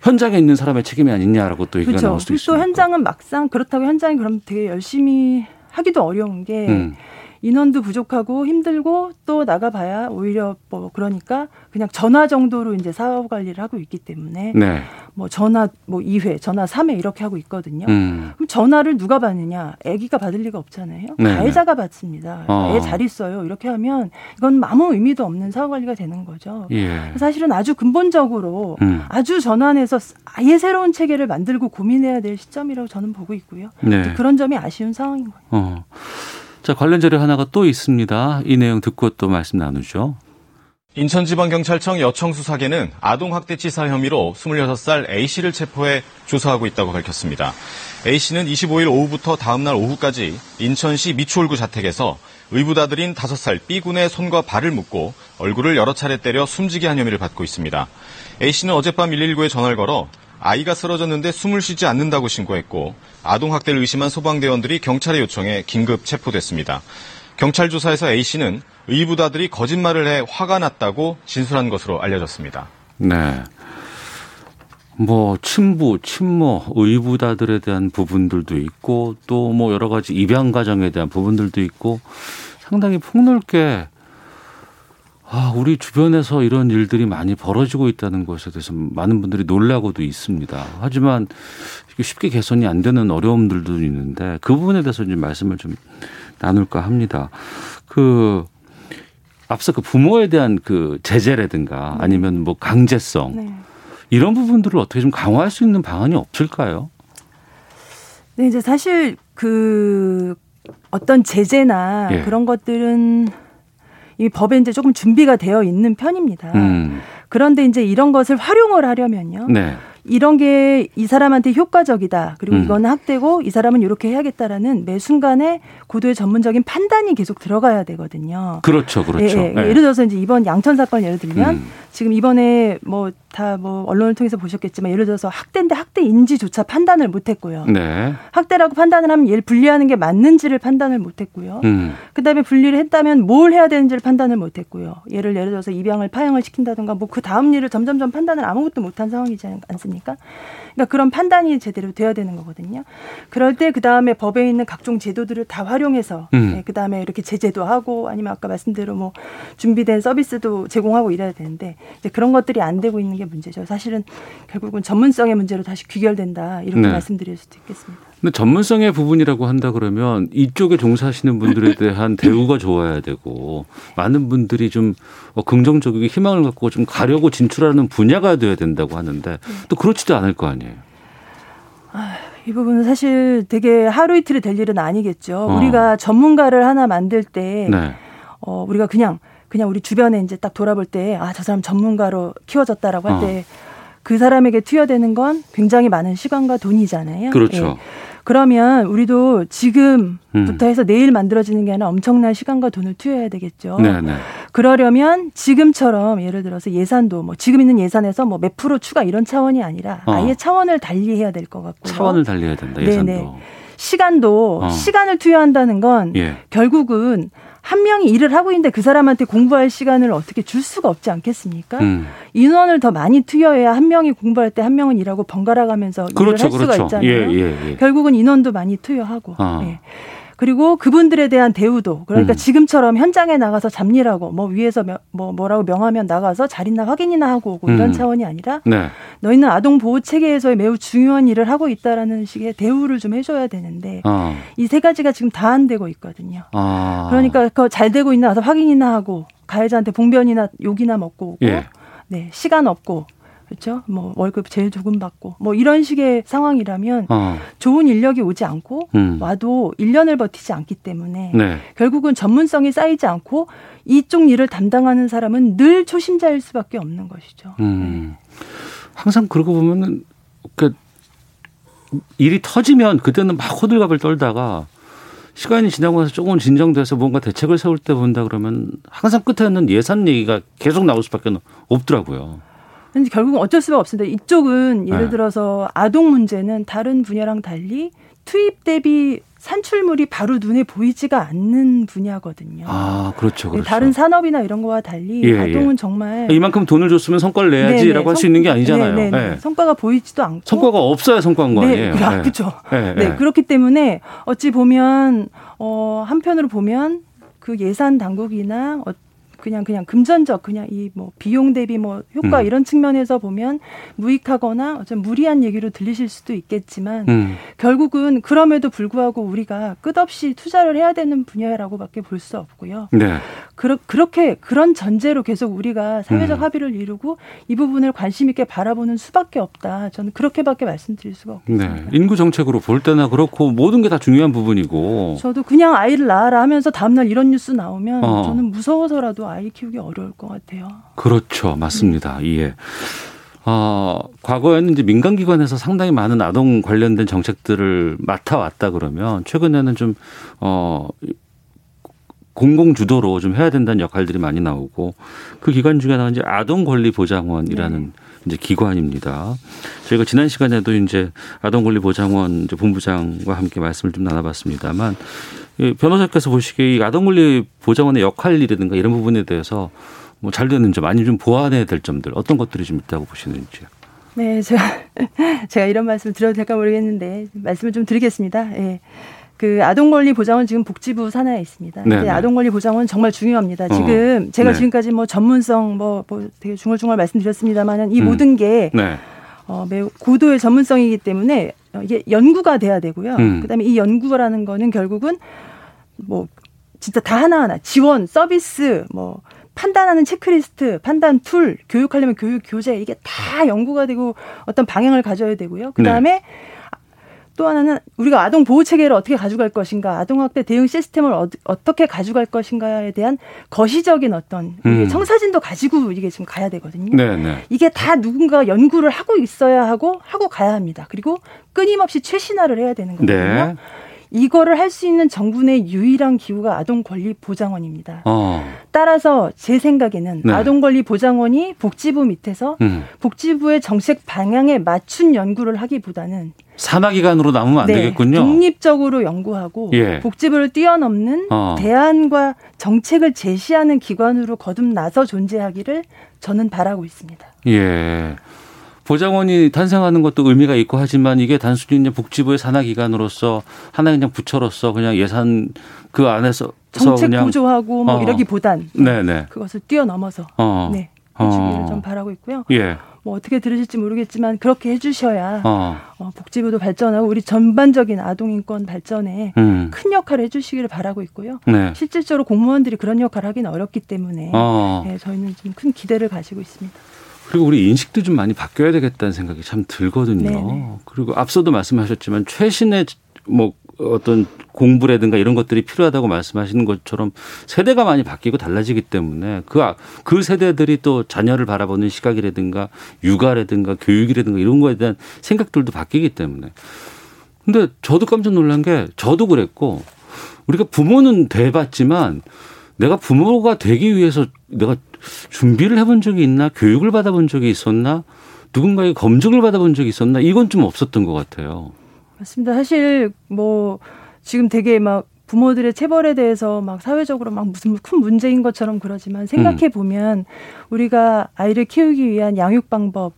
현장에 있는 사람의 책임이 아니냐라고 또 얘기가 그렇죠. 나올 수 있습니다. 또 현장은 막상 그렇다고 현장이 그럼 되게 열심히 하기도 어려운 게 음. 인원도 부족하고 힘들고 또 나가봐야 오히려 뭐 그러니까 그냥 전화 정도로 이제 사업 관리를 하고 있기 때문에 네. 뭐 전화 뭐 2회, 전화 3회 이렇게 하고 있거든요. 음. 그럼 전화를 누가 받느냐? 아기가 받을 리가 없잖아요. 네. 가해자가 받습니다. 어. 애잘 있어요. 이렇게 하면 이건 아무 의미도 없는 사업 관리가 되는 거죠. 예. 사실은 아주 근본적으로 음. 아주 전환해서 아예 새로운 체계를 만들고 고민해야 될 시점이라고 저는 보고 있고요. 네. 그런 점이 아쉬운 상황인 거예요. 어. 자, 관련 자료 하나가 또 있습니다. 이 내용 듣고 또 말씀 나누죠. 인천지방경찰청 여청수사계는 아동학대치사 혐의로 26살 A씨를 체포해 조사하고 있다고 밝혔습니다. A씨는 25일 오후부터 다음날 오후까지 인천시 미추홀구 자택에서 의붓아들인 5살 B군의 손과 발을 묶고 얼굴을 여러 차례 때려 숨지게 한 혐의를 받고 있습니다. A씨는 어젯밤 119에 전화를 걸어 아이가 쓰러졌는데 숨을 쉬지 않는다고 신고했고 아동학대를 의심한 소방대원들이 경찰에 요청해 긴급 체포됐습니다. 경찰 조사에서 A씨는 의붓아들이 거짓말을 해 화가 났다고 진술한 것으로 알려졌습니다. 네. 뭐 친부, 친모, 의붓아들에 대한 부분들도 있고 또 뭐 여러 가지 입양 과정에 대한 부분들도 있고 상당히 폭넓게 아, 우리 주변에서 이런 일들이 많이 벌어지고 있다는 것에 대해서 많은 분들이 놀라고도 있습니다. 하지만 쉽게 개선이 안 되는 어려움들도 있는데 그 부분에 대해서 좀 말씀을 좀 나눌까 합니다. 그 앞서 그 부모에 대한 그 제재라든가 네. 아니면 뭐 강제성 네. 이런 부분들을 어떻게 좀 강화할 수 있는 방안이 없을까요? 네, 이제 사실 그 어떤 제재나 예. 그런 것들은 이 법에 이제 조금 준비가 되어 있는 편입니다. 음. 그런데 이제 이런 것을 활용을 하려면요. 네. 이런 게 이 사람한테 효과적이다. 그리고 음. 이거는 학대고 이 사람은 이렇게 해야겠다라는 매 순간에 고도의 전문적인 판단이 계속 들어가야 되거든요. 그렇죠, 그렇죠. 예, 예. 네. 예를 들어서 이제 이번 양천 사건 예를 들면 음. 지금 이번에 뭐 다 뭐 언론을 통해서 보셨겠지만 예를 들어서 학대인데 학대인지조차 판단을 못했고요. 네. 학대라고 판단을 하면 얘를 분리하는 게 맞는지를 판단을 못했고요. 음. 그다음에 분리를 했다면 뭘 해야 되는지를 판단을 못했고요. 예를 예를 들어서 입양을 파양을 시킨다든가 뭐 그 다음 일을 점점점 판단을 아무것도 못한 상황이지 않습니까? 그러니까 그런 판단이 제대로 돼야 되는 거거든요. 그럴 때 그 다음에 법에 있는 각종 제도들을 다 활용해서 음. 네, 그 다음에 이렇게 제재도 하고 아니면 아까 말씀대로 뭐 준비된 서비스도 제공하고 이래야 되는데 이제 그런 것들이 안 되고 있는 게 문제죠. 사실은 결국은 전문성의 문제로 다시 귀결된다 이렇게 네. 말씀드릴 수도 있겠습니다. 근데 전문성의 부분이라고 한다 그러면 이쪽에 종사하시는 분들에 대한 대우가 좋아야 되고 많은 분들이 좀 어, 긍정적이게 희망을 갖고 좀 가려고 진출하는 분야가 돼야 된다고 하는데 또 그렇지도 않을 거 아니에요. 아, 이 부분은 사실 되게 하루 이틀이 될 일은 아니겠죠. 어. 우리가 전문가를 하나 만들 때 네. 어, 우리가 그냥 그냥 우리 주변에 이제 딱 돌아볼 때 아 저 사람 전문가로 키워졌다라고 할 때그 어. 그 사람에게 투여되는 건 굉장히 많은 시간과 돈이잖아요. 그렇죠. 예. 그러면 우리도 지금부터 음. 해서 내일 만들어지는 게 아니라 엄청난 시간과 돈을 투여해야 되겠죠. 네네. 네. 그러려면 지금처럼 예를 들어서 예산도 뭐 지금 있는 예산에서 뭐 몇 프로 추가 이런 차원이 아니라 어. 아예 차원을 달리해야 될 것 같고요. 차원을 달리해야 된다. 예산도. 네네. 시간도 어. 시간을 투여한다는 건 예. 결국은 한 명이 일을 하고 있는데 그 사람한테 공부할 시간을 어떻게 줄 수가 없지 않겠습니까? 음. 인원을 더 많이 투여해야 한 명이 공부할 때 한 명은 일하고 번갈아 가면서 그렇죠, 일을 할 수가 그렇죠. 있잖아요. 예, 예, 예. 결국은 인원도 많이 투여하고. 아. 예. 그리고 그분들에 대한 대우도 그러니까 음. 지금처럼 현장에 나가서 잡일하고 뭐 위에서 뭐 뭐라고 명하면 나가서 자리나 확인이나 하고 오고 이런 음. 차원이 아니라 네. 너희는 아동 보호 체계에서의 매우 중요한 일을 하고 있다라는 식의 대우를 좀 해줘야 되는데 어. 이세 가지가 지금 다 안 되고 있거든요. 아. 그러니까 그잘 되고 있나 와서 확인이나 하고 가해자한테 봉변이나 욕이나 먹고 오고 예. 네 시간 없고 그렇죠? 뭐 월급 제일 조금 받고 뭐 이런 식의 상황이라면 어. 좋은 인력이 오지 않고 음. 와도 1년을 버티지 않기 때문에 네. 결국은 전문성이 쌓이지 않고 이쪽 일을 담당하는 사람은 늘 초심자일 수밖에 없는 것이죠. 음. 네. 항상 그러고 보면은 그 일이 터지면 그때는 막 호들갑을 떨다가 시간이 지나고 나서 조금 진정돼서 뭔가 대책을 세울 때 본다 그러면 항상 끝에는 예산 얘기가 계속 나올 수밖에 없더라고요. 근데 결국은 어쩔 수가 없습니다. 이쪽은 예를 네. 들어서 아동 문제는 다른 분야랑 달리 투입 대비 산출물이 바로 눈에 보이지가 않는 분야거든요. 아, 그렇죠. 그렇죠. 다른 산업이나 이런 거와 달리 예, 예. 아동은 예. 정말 이만큼 돈을 줬으면 성과를 내야지라고 할 수 있는 게 아니잖아요. 네. 성과가 보이지도 않고 성과가 없어야 성과인 거 아니에요. 네, 아, 그렇죠. 네. 네. 그렇기 때문에 어찌 보면 어 한편으로 보면 그 예산 당국이나 어, 그냥 그냥 금전적 그냥 이 뭐 비용 대비 뭐 효과 음. 이런 측면에서 보면 무익하거나 어좀 무리한 얘기로 들리실 수도 있겠지만 음. 결국은 그럼에도 불구하고 우리가 끝없이 투자를 해야 되는 분야라고밖에 볼 수 없고요. 네. 그러, 그렇게 그런 전제로 계속 우리가 사회적 음. 합의를 이루고 이 부분을 관심 있게 바라보는 수밖에 없다. 저는 그렇게밖에 말씀드릴 수가 없습니다. 네. 인구 정책으로 볼 때나 그렇고 모든 게 다 중요한 부분이고. 저도 그냥 아이를 낳아라 하면서 다음날 이런 뉴스 나오면 어. 저는 무서워서라도 아이 키우기 어려울 것 같아요. 그렇죠. 맞습니다. 네. 예. 어, 과거에는 이제 민간기관에서 상당히 많은 아동 관련된 정책들을 맡아왔다 그러면 최근에는 좀, 어, 공공 주도로 좀 해야 된다는 역할들이 많이 나오고 그 기관 중에 하나가 이제 아동 권리 보장원이라는 네. 이제 기관입니다. 저희가 지난 시간에도 이제 아동 권리 보장원 이제 본부장과 함께 말씀을 좀 나눠봤습니다만 변호사께서 보시기에 이 아동 권리 보장원의 역할이라든가 이런 부분에 대해서 뭐 잘 되는 점 아니면 좀 보완해야 될 점들 어떤 것들이 좀 있다고 보시는지요? 네, 제가 제가 이런 말씀 드려도 될까 모르겠는데 말씀을 좀 드리겠습니다. 예. 그 아동권리 보장은 지금 복지부 산하에 있습니다. 네, 네. 아동권리 보장은 정말 중요합니다. 어. 지금 제가 네. 지금까지 뭐 전문성 뭐, 뭐 되게 중얼중얼 말씀드렸습니다만은 이 음. 모든 게 네. 어, 매우 고도의 전문성이기 때문에 이게 연구가 돼야 되고요. 음. 그다음에 이 연구라는 거는 결국은 뭐 진짜 다 하나하나 지원, 서비스, 뭐 판단하는 체크리스트, 판단 툴, 교육하려면 교육 교재 이게 다 연구가 되고 어떤 방향을 가져야 되고요. 그다음에 네. 또 하나는 우리가 아동 보호 체계를 어떻게 가져갈 것인가, 아동 학대 대응 시스템을 어, 떻게 가져갈 것인가에 대한 거시적인 어떤 음. 청사진도 가지고 이게 지금 가야 되거든요. 네네. 네. 이게 다 누군가 연구를 하고 있어야 하고 하고 가야 합니다. 그리고 끊임없이 최신화를 해야 되는 거거든요. 네. 이거를 할 수 있는 정부의 유일한 기구가 아동권리보장원입니다. 어. 따라서 제 생각에는 네. 아동권리보장원이 복지부 밑에서 음. 복지부의 정책 방향에 맞춘 연구를 하기보다는 산하기관으로 남으면 안 네, 되겠군요. 독립적으로 연구하고 예. 복지부를 뛰어넘는 어. 대안과 정책을 제시하는 기관으로 거듭나서 존재하기를 저는 바라고 있습니다. 예. 보장원이 탄생하는 것도 의미가 있고 하지만 이게 단순히 그냥 복지부의 산하기관으로서 하나 그냥 부처로서 그냥 예산 그 안에서 정책 그냥 구조하고 뭐 어. 이러기보단 네네. 그것을 뛰어넘어서 어. 네 해주기를 어. 좀 바라고 있고요. 예. 뭐 어떻게 들으실지 모르겠지만 그렇게 해주셔야 어. 어, 복지부도 발전하고 우리 전반적인 아동 인권 발전에 음. 큰 역할을 해주시기를 바라고 있고요. 네. 실질적으로 공무원들이 그런 역할을 하기는 어렵기 때문에 어. 네, 저희는 좀 큰 기대를 가지고 있습니다. 그리고 우리 인식도 좀 많이 바뀌어야 되겠다는 생각이 참 들거든요. 네네. 그리고 앞서도 말씀하셨지만 최신의 뭐 어떤 공부라든가 이런 것들이 필요하다고 말씀하시는 것처럼 세대가 많이 바뀌고 달라지기 때문에 그, 그 세대들이 또 자녀를 바라보는 시각이라든가 육아라든가 교육이라든가 이런 거에 대한 생각들도 바뀌기 때문에. 근데 저도 깜짝 놀란 게 저도 그랬고 우리가 부모는 돼봤지만 내가 부모가 되기 위해서 내가 준비를 해본 적이 있나 교육을 받아본 적이 있었나 누군가의 검증을 받아본 적이 있었나 이건 좀 없었던 것 같아요. 맞습니다. 사실 뭐 지금 되게 막 부모들의 체벌에 대해서 막 사회적으로 막 무슨 큰 문제인 것처럼 그러지만 생각해 보면 음. 우리가 아이를 키우기 위한 양육 방법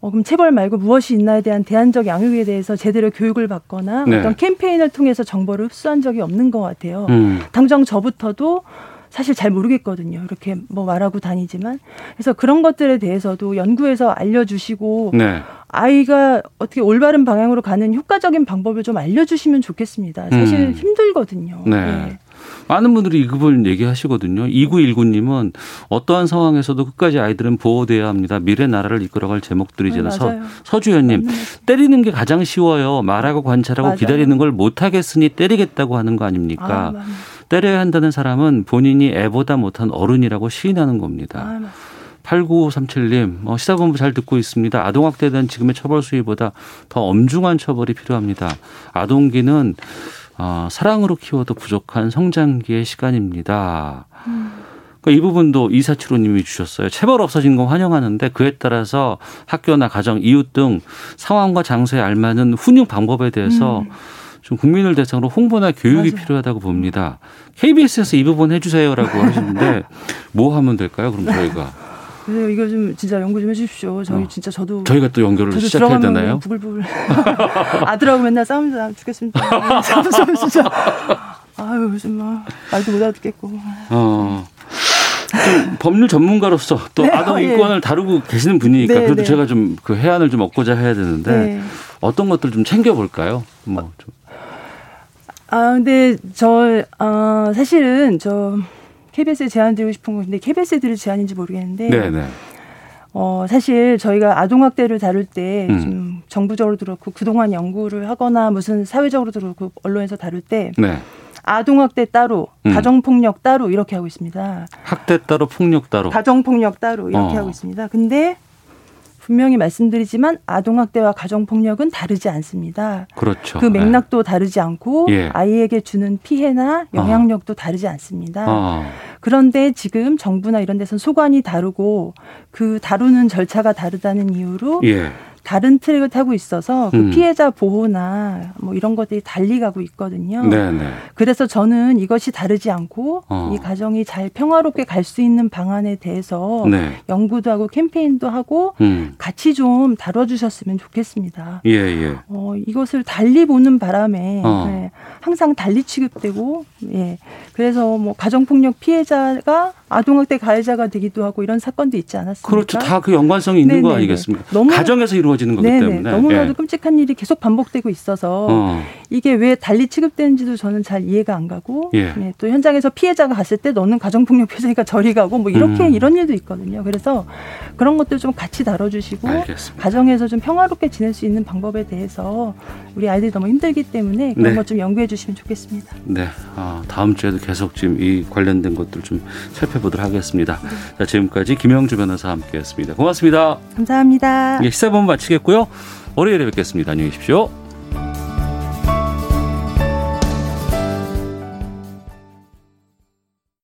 어, 그럼 체벌 말고 무엇이 있나에 대한 대안적 양육에 대해서 제대로 교육을 받거나 네. 어떤 캠페인을 통해서 정보를 흡수한 적이 없는 것 같아요. 음. 당장 저부터도 사실 잘 모르겠거든요. 이렇게 뭐 말하고 다니지만. 그래서 그런 것들에 대해서도 연구해서 알려주시고 네. 아이가 어떻게 올바른 방향으로 가는 효과적인 방법을 좀 알려주시면 좋겠습니다. 사실 음. 힘들거든요. 네. 네. 많은 분들이 이 부분 얘기하시거든요. 2919님은 어떠한 상황에서도 끝까지 아이들은 보호돼야 합니다. 미래 나라를 이끌어갈 제목들이잖아요. 서, 서주현님, 때리는 게 가장 쉬워요. 말하고 관찰하고 맞아요. 기다리는 걸 못하겠으니 때리겠다고 하는 거 아닙니까? 아, 때려야 한다는 사람은 본인이 애보다 못한 어른이라고 시인하는 겁니다. 아, 8937님, 어, 시사본부 잘 듣고 있습니다. 아동학대에 대한 지금의 처벌 수위보다 더 엄중한 처벌이 필요합니다. 아동기는 어, 사랑으로 키워도 부족한 성장기의 시간입니다. 음. 그러니까 이 부분도 이사치로님이 주셨어요. 체벌 없어진 건 환영하는데 그에 따라서 학교나 가정, 이웃 등 상황과 장소에 알맞은 훈육 방법에 대해서 음. 좀 국민을 대상으로 홍보나 교육이 맞아요. 필요하다고 봅니다. KBS에서 이 부분 해주세요라고 하시는데 뭐 하면 될까요? 그럼 저희가 그래서 이거 좀 진짜 연구 좀 해주십시오. 저희 어. 진짜 저도 저희가 또 연결을 시작해야 되나요? 부글부글 아들하고 맨날 싸움다 죽겠습니다. 싸움 진짜 아유 요즘 뭐 말도 못 알아듣겠고. 어. 법률 전문가로서 또 네, 아동 어, 예. 인권을 예. 다루고 계시는 분이니까 네, 그래도 네. 제가 좀 그 해안을 좀 얻고자 해야 되는데 네. 어떤 것들 좀 챙겨볼까요? 뭐 좀. 아, 근데 저, 어, 사실은 저 KBS에 제안 드리고 싶은 건데 KBS에 드릴 제안인지 모르겠는데. 네네. 네. 어, 사실 저희가 아동학대를 다룰 때 음. 좀 정부적으로도 그렇고 그동안 연구를 하거나 무슨 사회적으로도 그렇고 언론에서 다룰 때 네. 아동학대 따로, 음. 가정폭력 따로 이렇게 하고 있습니다. 학대 따로, 폭력 따로. 가정폭력 따로 이렇게 어. 하고 있습니다. 근데 분명히 말씀드리지만 아동학대와 가정폭력은 다르지 않습니다. 그렇죠. 그 맥락도 네. 다르지 않고 예. 아이에게 주는 피해나 영향력도 어. 다르지 않습니다. 어. 그런데 지금 정부나 이런 데서는 소관이 다르고 그 다루는 절차가 다르다는 이유로 예. 다른 트랙을 타고 있어서 그 음. 피해자 보호나 뭐 이런 것들이 달리 가고 있거든요. 네네. 네. 그래서 저는 이것이 다르지 않고 어. 이 가정이 잘 평화롭게 갈 수 있는 방안에 대해서 네. 연구도 하고 캠페인도 하고 음. 같이 좀 다뤄주셨으면 좋겠습니다. 예, 예. 어, 이것을 달리 보는 바람에 어. 네, 항상 달리 취급되고 예. 그래서 뭐 가정폭력 피해자가 아동학대 가해자가 되기도 하고 이런 사건도 있지 않았습니까? 그렇죠. 다 그 연관성이 있는 네네네. 거 아니겠습니까? 너무, 가정에서 이루어지는 거기 네네. 때문에. 너무나도 예. 끔찍한 일이 계속 반복되고 있어서 어. 이게 왜 달리 취급되는지도 저는 잘 이해가 안 가고 예. 네, 또 현장에서 피해자가 갔을 때 너는 가정폭력 피해자니까 저리 가고 뭐 이렇게 음. 이런 일도 있거든요. 그래서 그런 것들 좀 같이 다뤄주시고 알겠습니다. 가정에서 좀 평화롭게 지낼 수 있는 방법에 대해서 우리 아이들이 너무 힘들기 때문에 그런 네. 것좀 연구해 주시면 좋겠습니다. 네. 아, 다음 주에도 계속 지금 이 관련된 것들 좀 살펴 보도록 하겠습니다. 네. 자, 지금까지 김영주 변호사 함께했습니다. 고맙습니다. 감사합니다. 예, 시사본 마치겠고요. 월요일에 뵙겠습니다. 안녕히 계십시오.